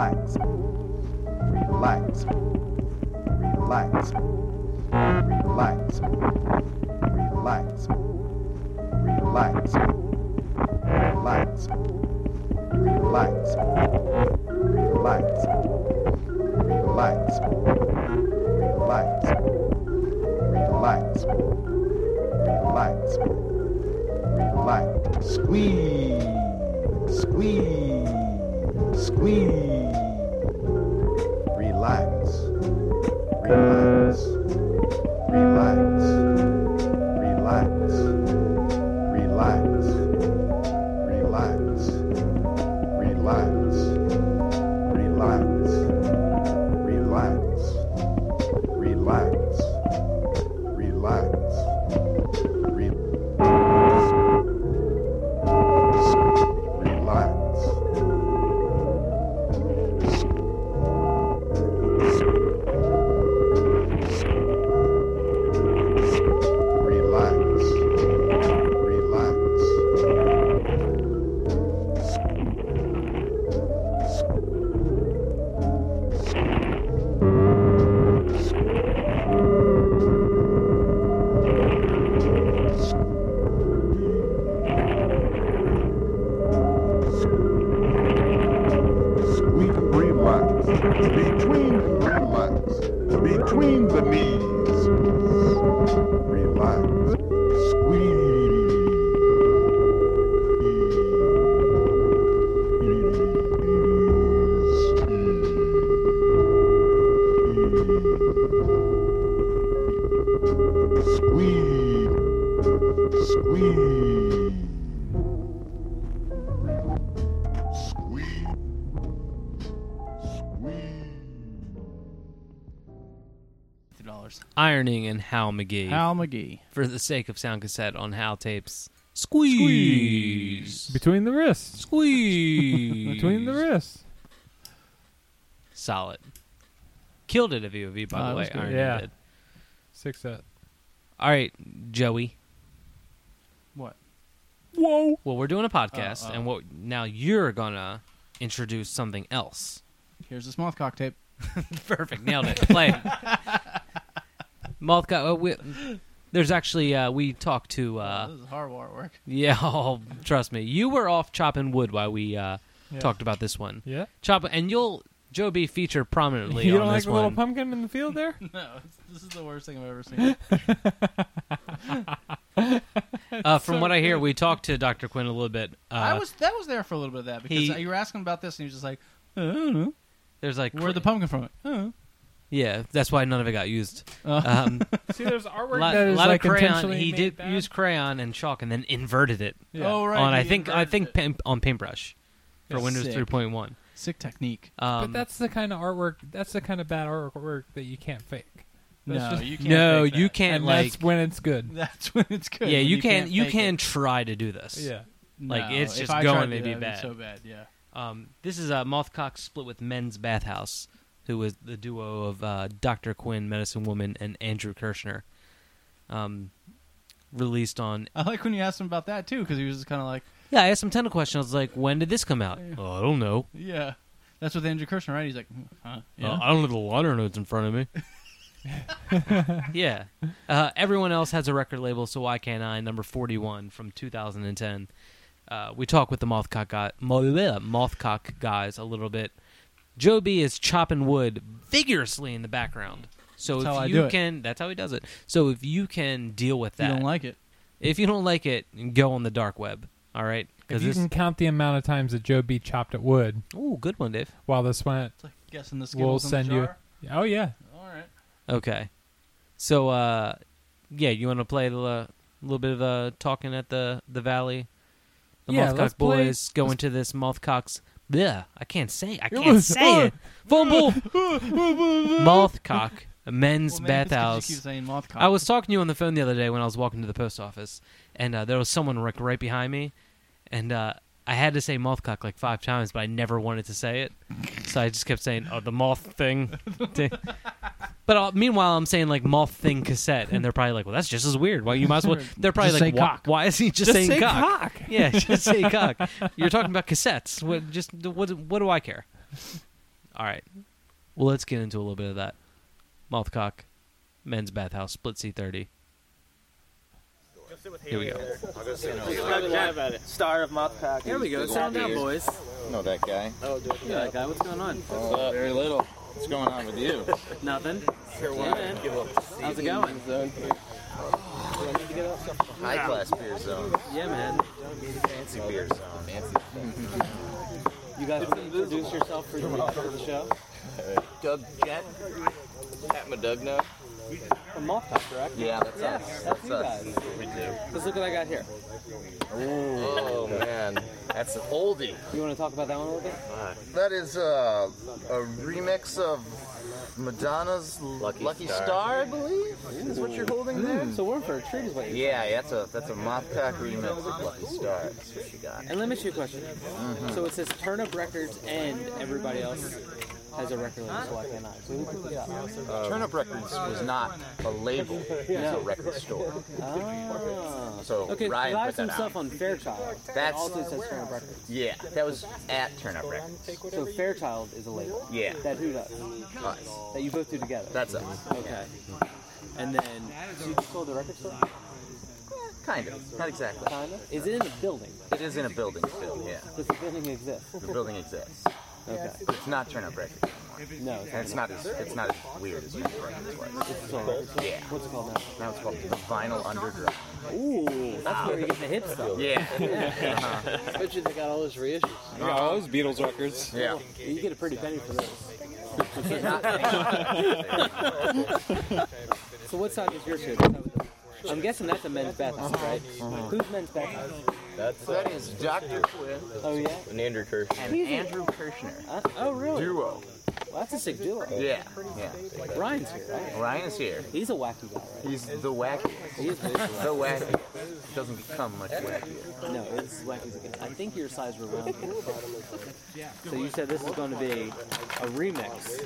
Relax. Relax. Relax. Relax. Relax. Relax. Relax. Relax. Relax. Relax. Relax. Relax. Relax. Relax. Squeeze. Squeeze. Squeeze. Hal McGee. Hal McGee. For the sake of sound cassette on Hal tapes. Squeeze. Between the wrists. Squeeze. Between the wrists. Solid. Killed it at VOV, by Oh, the way. was good. Ironing Yeah. did. Six set. All right, Joey. What? Whoa. Well, we're doing a podcast, Oh, oh. and what now you're gonna introduce something else. Here's the Smothcock tape. Perfect, nailed it. Play. Mothcock. Uh, we, there's actually uh, we talked to. Uh, this is hard work. Yeah, oh, trust me. You were off chopping wood while we uh, Yeah. talked about this one. Yeah. chop, and you'll Joe B featured prominently on this one. you on don't like this the little pumpkin in the field there? No, this is the worst thing I've ever seen. Uh, from So what I hear, good. we talked to Dr. Quinn a little bit. Uh, I was that was there for a little bit of that because he- you were asking about this and he was just like, "Uh, I don't know. There's like where'd the pumpkin from? Uh. Yeah, that's why none of it got used. Oh. Um, See, there's artwork lot, that is, lot like, of crayon. intentionally He made did bad. use crayon and chalk, and then inverted it. Yeah. Oh, right, On I he think I inverted think paint, on Paintbrush for That's Windows sick. 3.1. Sick technique. Um, but that's the kind of artwork. That's the kind of bad artwork that you can't fake. That's No, just- you can't no, fake you that. can't and like. that's when it's good. That's when it's good. yeah, when you, can not you fake can it. try to do this. Yeah. like No, it's if just I tried going to to do be that, it'd bad. so bad, yeah. Um, this is a Mothcock split with Men's Bathhouse, who was the duo of uh, Dr. Quinn, Medicine Woman, and Andrew Kirshner. Um, released on. I like when you asked him about that too because he was just kind of like, Yeah, I asked him ten questions. I was like, "When did this come out?" Oh, I don't know. yeah, that's with Andrew Kirshner, right? He's like, "Hmm, huh? Yeah. Oh, I don't have the liner notes in front of me. yeah. Uh, everyone else has a record label, so why can't I? Number 41 from 2010. Uh, we talk with the Mothcock, guy, Mothcock guys a little bit. Joe B is chopping wood vigorously in the background. So That's if how I you do it. can, that's how he does it. So if you can deal with that, You don't like it. If you don't like it, go on the dark web. All right, If you this, can count the amount of times that Joe B chopped at wood. Ooh, good one, Dave. While this went, like guessing the we'll Skittles in the send you. jar? Oh yeah. All right. Okay. So, uh, yeah, you want to play a little, little bit of uh, talking at the the valley? The Yeah, Mothcock let's play- boys go let's- into this Mothcock's. Yeah, I can't say. I can't was- say it. Fumble. Mothcock, Well, men's maybe it's 'cause you bathhouse. keep saying Mothcock. I was talking to you on the phone the other day when I was walking to the post office, and uh, there was someone like right behind me, and uh, I had to say Mothcock like five times, but I never wanted to say it, so I just kept saying, "Oh, the moth thing." thing." But uh, meanwhile, I'm saying like moth thing cassette, and they're probably like, "Well, that's just as weird." Why you might as well. They're probably Just like, say "Why- cock." "Why is he just, Just saying say cock?" cock. Yeah, just say cock. You're talking about cassettes. What? Just what? What do I care? All right. Well, let's get into a little bit of that. Mothcock, men's bathhouse, split C30. Here we go. live at it. Star of Mothcock. Here we go. Sound down, boys. know that guy. Oh, dude. Yeah, that guy. What's going on? Oh, very little. What's going on with you? Nothing. Sure Yeah, man. How's it going? High class beer zone. Yeah, man. Fancy beer zone. Fancy. You guys want to introduce yourself for the, for the show? Doug Jet. Pat Madugno. From Mothcock, correct? Yeah, that's yeah, us. That's, That's you us. guys. We do. Let's look what I got here. Oh man, that's an oldie. You want to talk about that one a little bit? That is uh, a remix of Madonna's Lucky, Star. Star. I believe. Is what you're holding there. So we're in for a treat, is what you're Yeah, that's a that's a Mothcock remix of Lucky Star. That's what you got. And let me ask you a question. Mhm. So it says Turn Up Records and everybody else has a record label, so I? So who put this out? Uh, Turn Up Records was not a label; it was a record store. Ah. So okay, Ryan put some that stuff on Fairchild. That's- that also says Turn Up Records. Yeah, that was at Turn Up Records. So Fairchild is a label. Yeah. That who does? Us. That you both do together. That's us. Okay. And then so you just sold the record store? Kind of. Not exactly. Kinda. Is it in a building? It is in a building still. Yeah. Does the building exist? The building exists. Okay. It's not Turn Up Records anymore. No, it's it's not as it's not as weird as Turn Up Records was. It's still a record store. Yeah. What's it called now? Now it's called the Vinyl Underground. Ooh, that's where you get the hip stuff. Yeah. Uh-huh. Bet you they got all those reissues. I got all those Beatles records. Yeah. You get a pretty penny for this. so what side is your show? I'm guessing that's a men's bathhouse, right? Who's men's bathhouse? That's that is Dr. Quinn Oh yeah. and Andrew Kirshner. And He's Andrew Kirshner. Uh, oh really? Duo. Well, that's a sick duo. Yeah. Yeah. Ryan's here, right? Ryan is here. He's a wacky guy, right? He's the wacky. He is the The wacky. Doesn't become much wackier. No, it's wacky again. I think your size were around here. So you said this is going to be a remix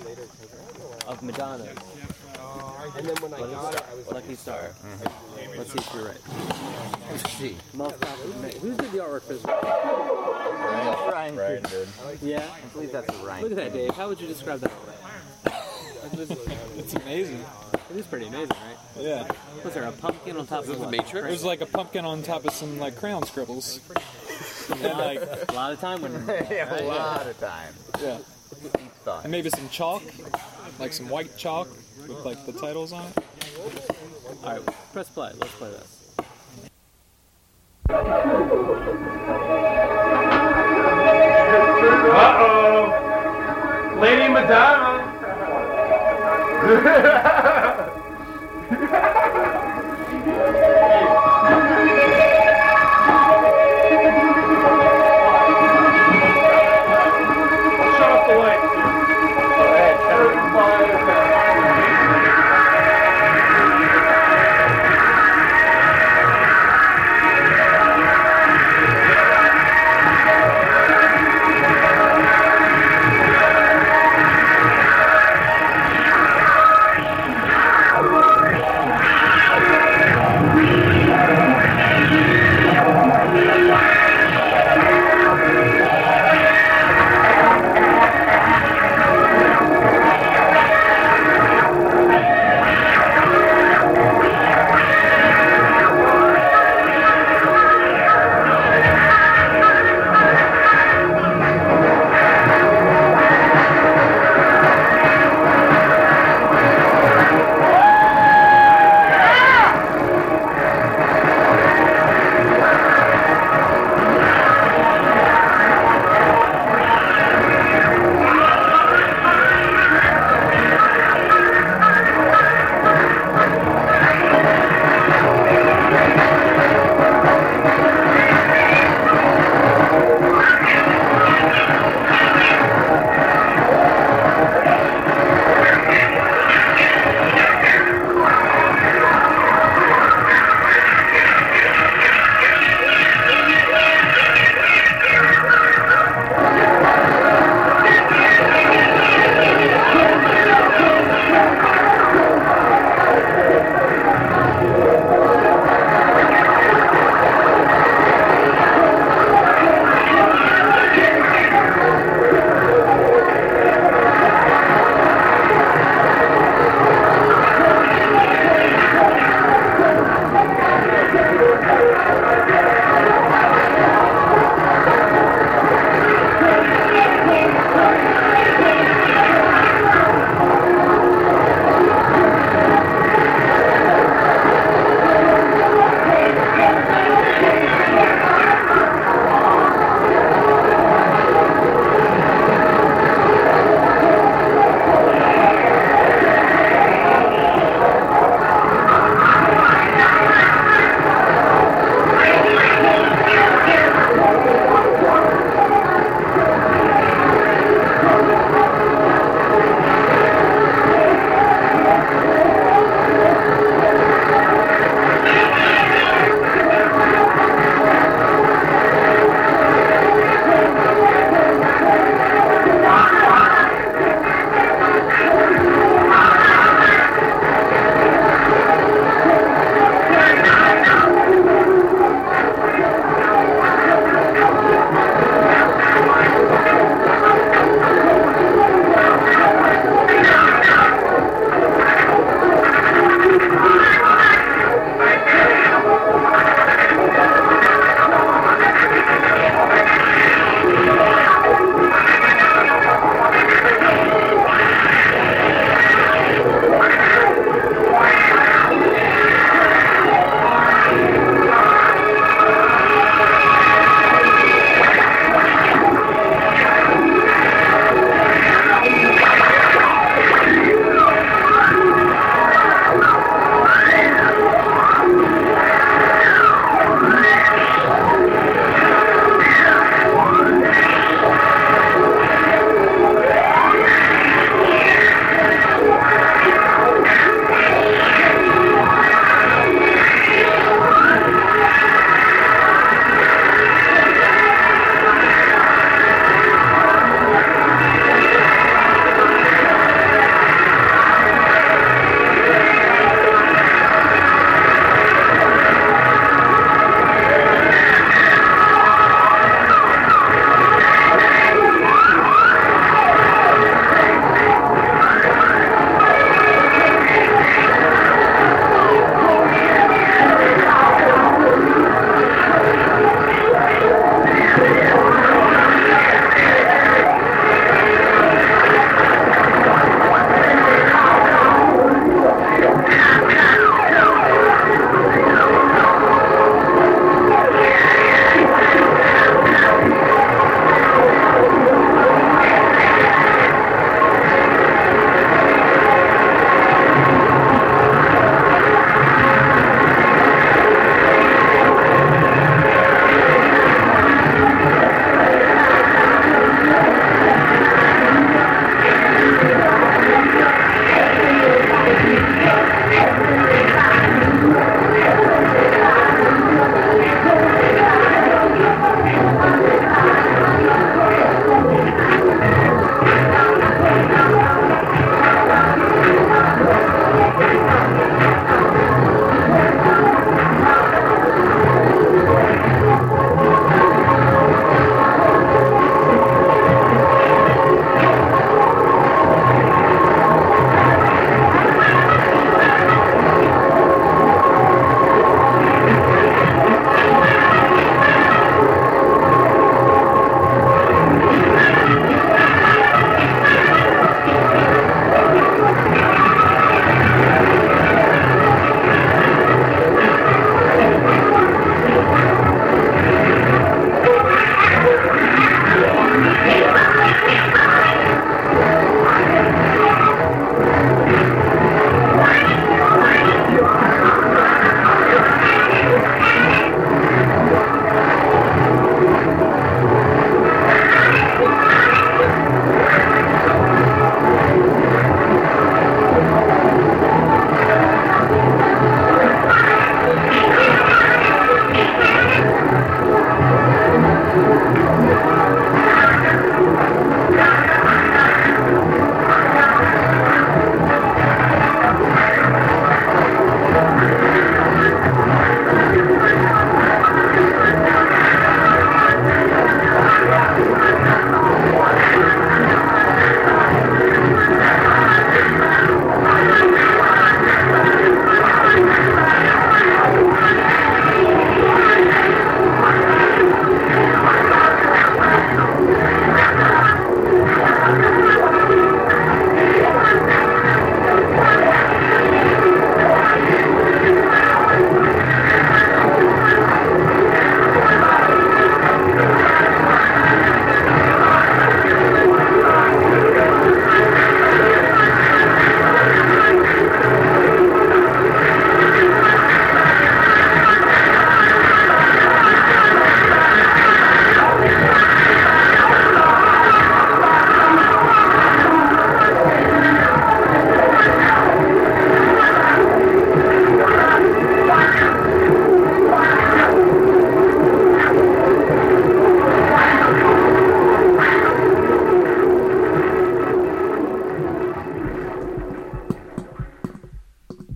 of Madonna. And then when I got it, I was Lucky Star. Let's see if you're right. Let's see. Mothcock. Who's did the artwork for this? Ryan, Ryan, Ryan did. Yeah. I believe that's a Ryan. Look at that, Dave. How would you describe that? It's amazing. It is pretty amazing, right? Yeah. Was there a pumpkin on top of what? It was like a pumpkin on top of some like crayon scribbles. and like a lot of time when yeah, a lot of time. yeah. Thought. And maybe some chalk, like some white chalk with like the titles on it. All right, press play. Let's play this. Uh-oh. Lady Madonna.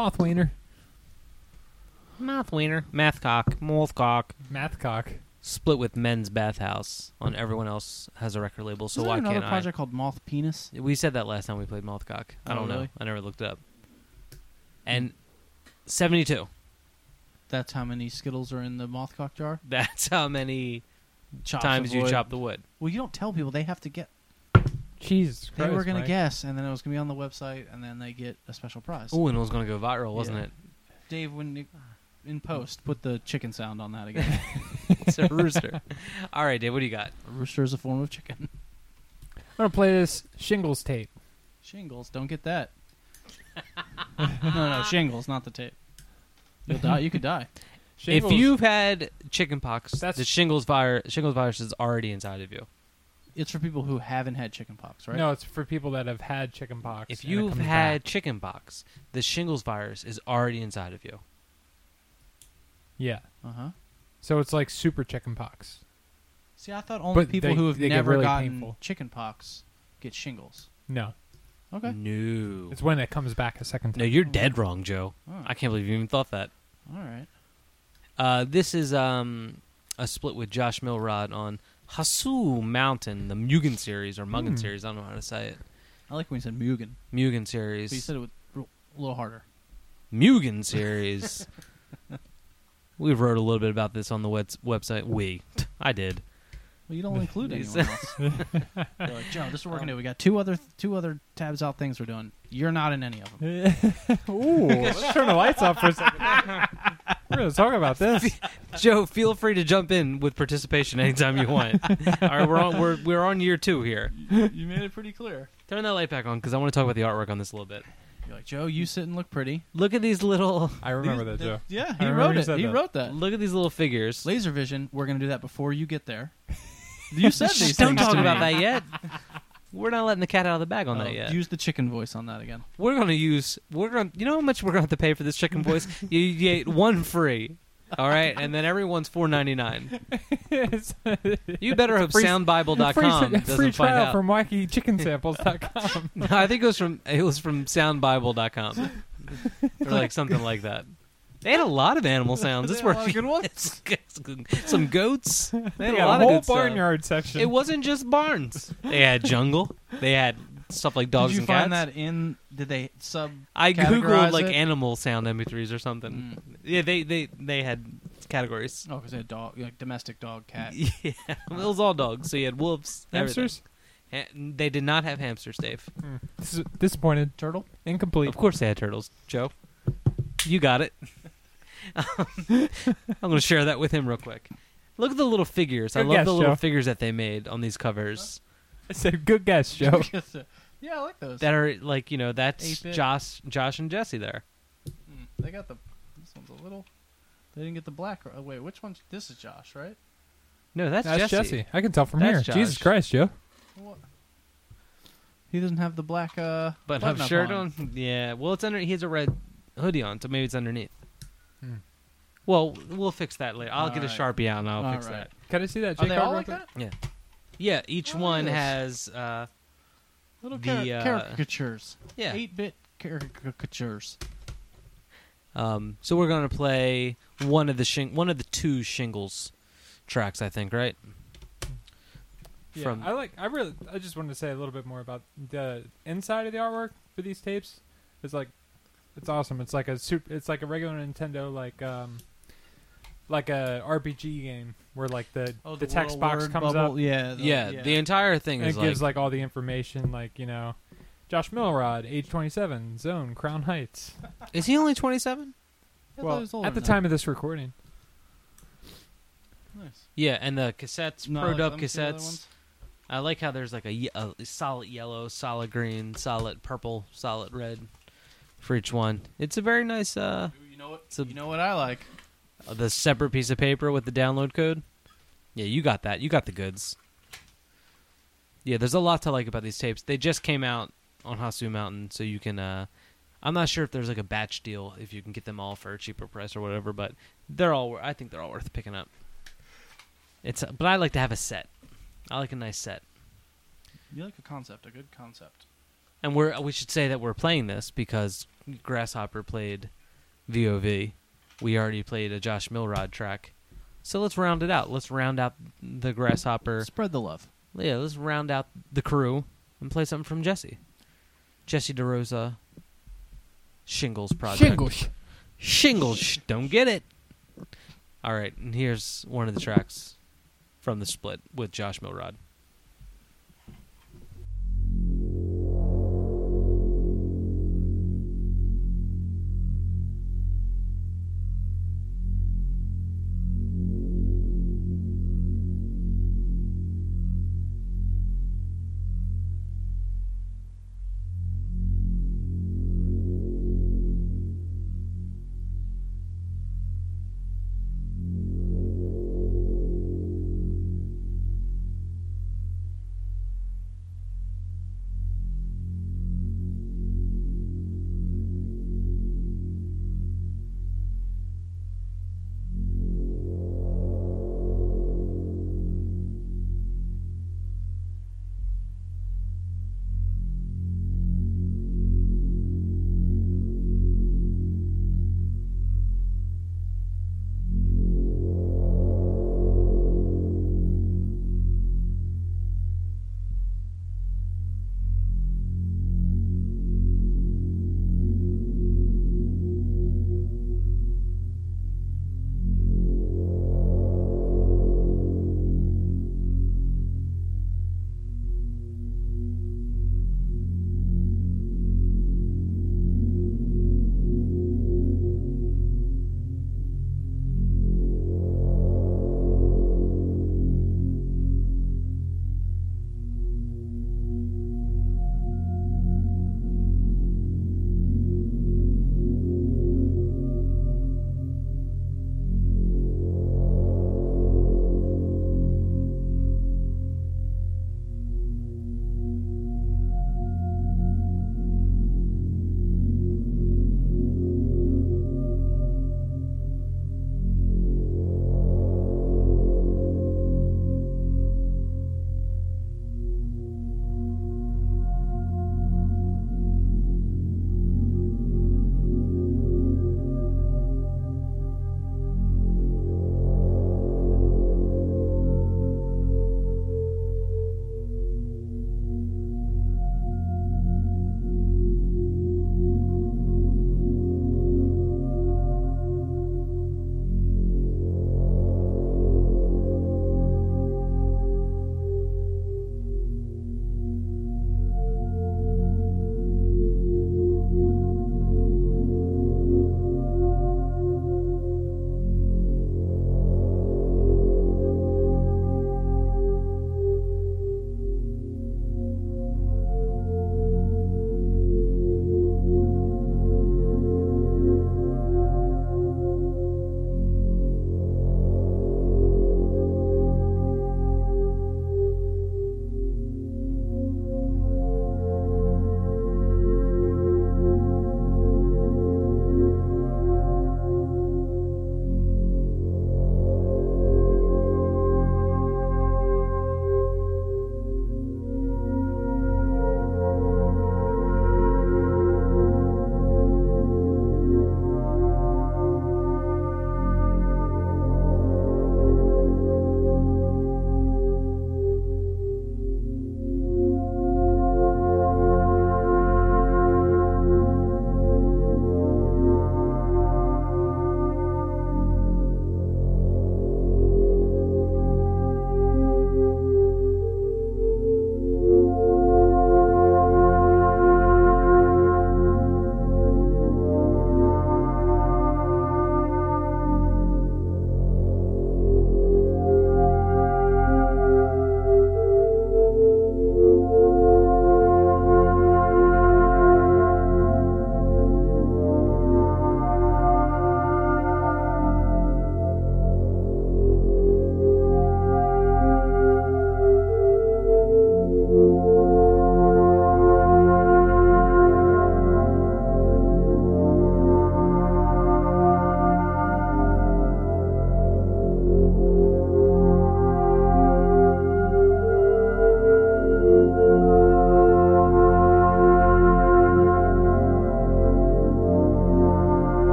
Moth wiener. Math wiener. Math cock. Moth cock. Math cock. Split with Men's Bathhouse on everyone else has a record label, so Isn't why there another can't project called Moth Penis? I? We said that last time we played Moth Cock. I Oh, don't know. really? I never looked it up. And 72. That's how many Skittles are in the moth cock jar. That's how many Chops times of you wood. chop the wood. Well, you don't tell people; they have to get. Jesus They were gonna Mike. guess, and then it was gonna be on the website, and then they get a special prize. Oh, and it was going to go viral, wasn't Yeah. it? Dave, when you, in post, put the chicken sound on that again. it's a rooster. All right, Dave, what do you got? A rooster is a form of chicken. I'm gonna play this shingles tape. Shingles, don't get that. no, no, shingles, not the tape. You'll die. You could die. If you've had chickenpox, That's- the shingles virus, shingles virus is already inside of you. It's for people who haven't had chickenpox, right? No, it's for people that have had chickenpox. If and it you've comes had back. chickenpox, the shingles virus is already inside of you. yeah. Uh huh. So it's like super chickenpox. See, I thought only But people they- who have they get never really gotten painful. chickenpox get shingles. No, Okay. No. it's when it comes back a second time. No, you're dead wrong, Joe. Oh. I can't believe you even thought that. All right. Uh, this is um, a split with Josh Milrod on Hausu Mountain, the Mugen series or Mugen Hmm. series. I don't know how to say it. I like when you said Mugen. Mugen series. But you said it with a little harder. Mugen series. we wrote a little bit about this on the web- website. We, I did. Well, you don't include You anyone said- else. You're like, Joe, this is what we're gonna do. We got two other two other tabs out things we're doing. You're not in any of them. Ooh, let's turn the lights off for a second. We're gonna talk about this. Joe, feel free to jump in with participation anytime you want. All right, we're on we're we're on year two here. you made it pretty clear. Turn that light back on because I want to talk about the artwork on this a little bit. You're like, Joe, you sit and look pretty. Look at these little. I remember that, Joe. Yeah, he remember wrote you it. said He that. wrote that. Look at these little figures. Laser vision. We're gonna do that before you get there. You said these Don't things talk to about me. that yet. We're not letting the cat out of the bag on Oh, that yet. Use the chicken voice on that again. We're gonna use. We're gonna. You know how much we're gonna have to pay for this chicken voice? you, you get one free. All right, and then everyone's four ninety nine. You better hope Free- soundbible.com free, doesn't free find trial out. from wackychickensamples.com. No, I think it was from it was from soundbible.com or like something like that. They had a lot of animal sounds. This a were good ones. some goats. They had They a got lot a of whole good stuff. barnyard section. It wasn't just barns. They had jungle. They had stuff like dogs and cats. Did you and find cats. that in? Did they sub? I googled categorize like it? animal sound MP3s or something. Mm. Yeah, they they they had categories. Oh, because they had dog, like domestic dog, cat. Yeah, it was all dogs. So you had wolves, everything. Hamsters? Ha- they did not have hamsters, Dave. Hmm. Dis- disappointed. Turtle? Incomplete. Of course they had turtles, Joe. You got it. Um, I'm going to share that with him real quick. Look at the little figures. I love guess, the little Joe. figures that they made on these covers. I said, good guess, Joe. yeah, I like those. That are like you know that's 8-bit. Josh, Josh and Jesse there. Mm, They got the. This one's a little. They didn't get the black. Oh, wait, which one's? This is Josh, right? No, that's, That's Jesse. Jesse. I can tell from That's here. Jesus Christ, Joe. What? He doesn't have the black. uh But button have up shirt on. on. Yeah. Well, it's under. He has a red hoodie on, so maybe it's underneath. Well, we'll fix that later. I'll get a Alright. sharpie out and I'll fix Alright. that. Can I see that? Are they J-card all real like quick? that? Yeah. Yeah. Each Oh, one yes. has. Uh, Little the, car- uh, caricatures. yeah. Eight-bit caricatures. Um, so we're gonna play one of the shing- one of the two shingles tracks, I think, right? Yeah, From I like. I really. I just wanted to say a little bit more about the inside of the artwork for these tapes. It's like, it's awesome. It's like a super. It's like a regular Nintendo like um, like a RPG game where like the Oh, the, the text box word comes bubble, up. yeah, the- yeah, yeah. the entire thing and is it gives like, like all the information, like you know, Josh Milrod, age twenty seven, zone Crown Heights. Is he only twenty seven? I he well, was older at the than time of this recording, Nice. Yeah, and the cassettes, No, Pro Dub let me see the other cassettes. I like how there's like a, ye- a solid yellow, solid green, solid purple, solid red for each one. It's a very nice. uh You know what? It's a, You know what I like? The separate piece of paper with the download code. Yeah, you got that. You got the goods. Yeah, there's a lot to like about these tapes. They just came out on Hausu Mountain, so you can. uh I'm not sure if there's like a batch deal if you can get them all for a cheaper price or whatever, but they're all. I think they're all worth picking up. It's, but I like to have a set. I like a nice set. You like a concept, a good concept. And we're we should say that we're playing this because Grasshopper played VOV. We already played a Josh Milrod track. So let's round it out. Let's round out the Grasshopper. Spread the love. Yeah, let's round out the crew and play something from Jesse. Jesse DeRosa, Shingles Project. Shingles. Shingles. Don't get it. All right, and here's one of the tracks from the split with Josh Milrod.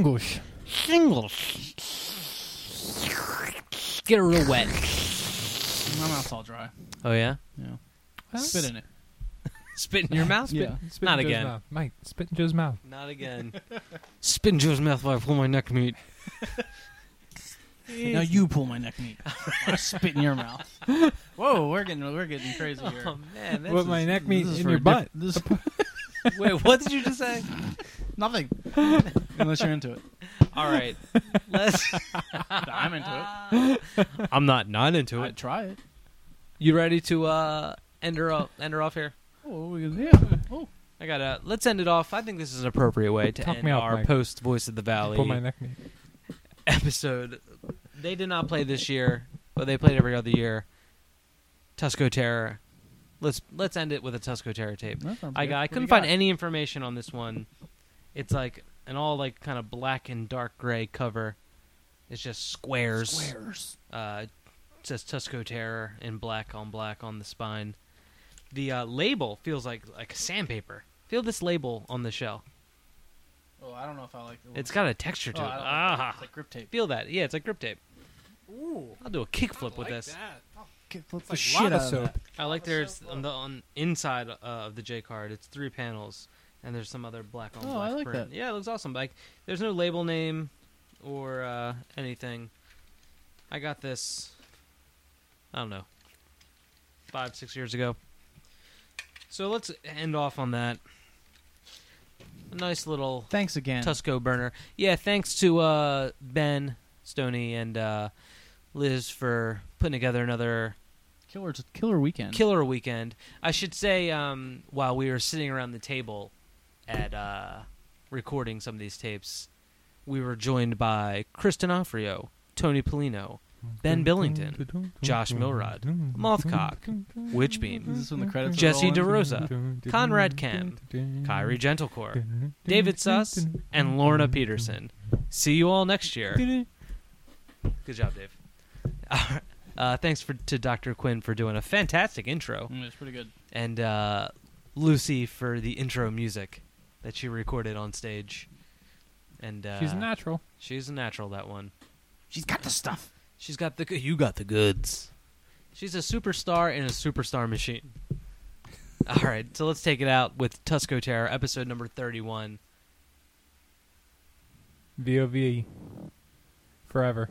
Shingles. Shingles. Get it real wet. My mouth's all dry. Oh yeah. Yeah. Spit in it. Spit in your mouth? Yeah. Spit Not in Joe's again. mouth. Mike, spit in Joe's mouth. Not again. Spit in Joe's mouth while I pull my neck meat. Now you pull my neck meat. I spit in your mouth. Whoa, we're getting we're getting crazy here. Oh man, this Put is- my neck meat this is in your a butt. diff- this- Wait, what did you just say? Nothing. Unless you're into it. All right, let's. I'm into it. I'm not not into I'd it. try it. You ready to uh end her off, end her off here? Oh, yeah. Oh. I gotta let's end it off. I think this is an appropriate way to Talk end me up, our Mike. post Voice of the Valley Pull my neck meat. episode. They did not play this year, but they played every other year. Tusco Terror. Let's let's end it with a Tusco Terror tape. That sounds I good. got, I What do couldn't find got? any information on this one. It's like an all like kind of black and dark gray cover. It's just squares. Squares. Uh, it says Tusco Terror in black on black on the spine. The uh, label feels like like sandpaper. Feel this label on the shell. Oh, I don't know if I like it. It's got a texture to Oh, it. I like Ah, that. It's like grip tape. Feel that? Yeah, it's like grip tape. Ooh, I'll do a kickflip with this. Kick flip the like shit out of soap. that. I like there's on the on inside uh, of the J card. It's three panels, and there's some other black on Oh, black I like print. that. Yeah, it looks awesome. Like there's no label name or uh, anything. I got this. I don't know, five six years ago. So let's end off on that. A nice little Thanks again. Tusco burner. Yeah, thanks to uh, Ben Stoney and uh, Liz for putting together another Killer, killer weekend. killer weekend. I should say, um, while we were sitting around the table at uh, recording some of these tapes, we were joined by Chris D'Onofrio, Tony Polino, Ben Billington, Josh Milrod, Mothcock, Witchbeam, Is when the credits Jesse rolling? DeRosa, Conrad Cam, Kyrie Gentlecore, David Suss, and Lorna Peterson. See you all next year. Good job, Dave. Uh, thanks for, to Dr. Quinn for doing a fantastic intro, Mm, it's pretty good. and uh, Lucy for the intro music that she recorded on stage. And uh, she's a natural. She's a natural. That one. She's got the stuff. She's got the. You got the goods. She's a superstar in a superstar machine. All right, so let's take it out with Tusco Terror, episode number thirty-one. VOV, forever.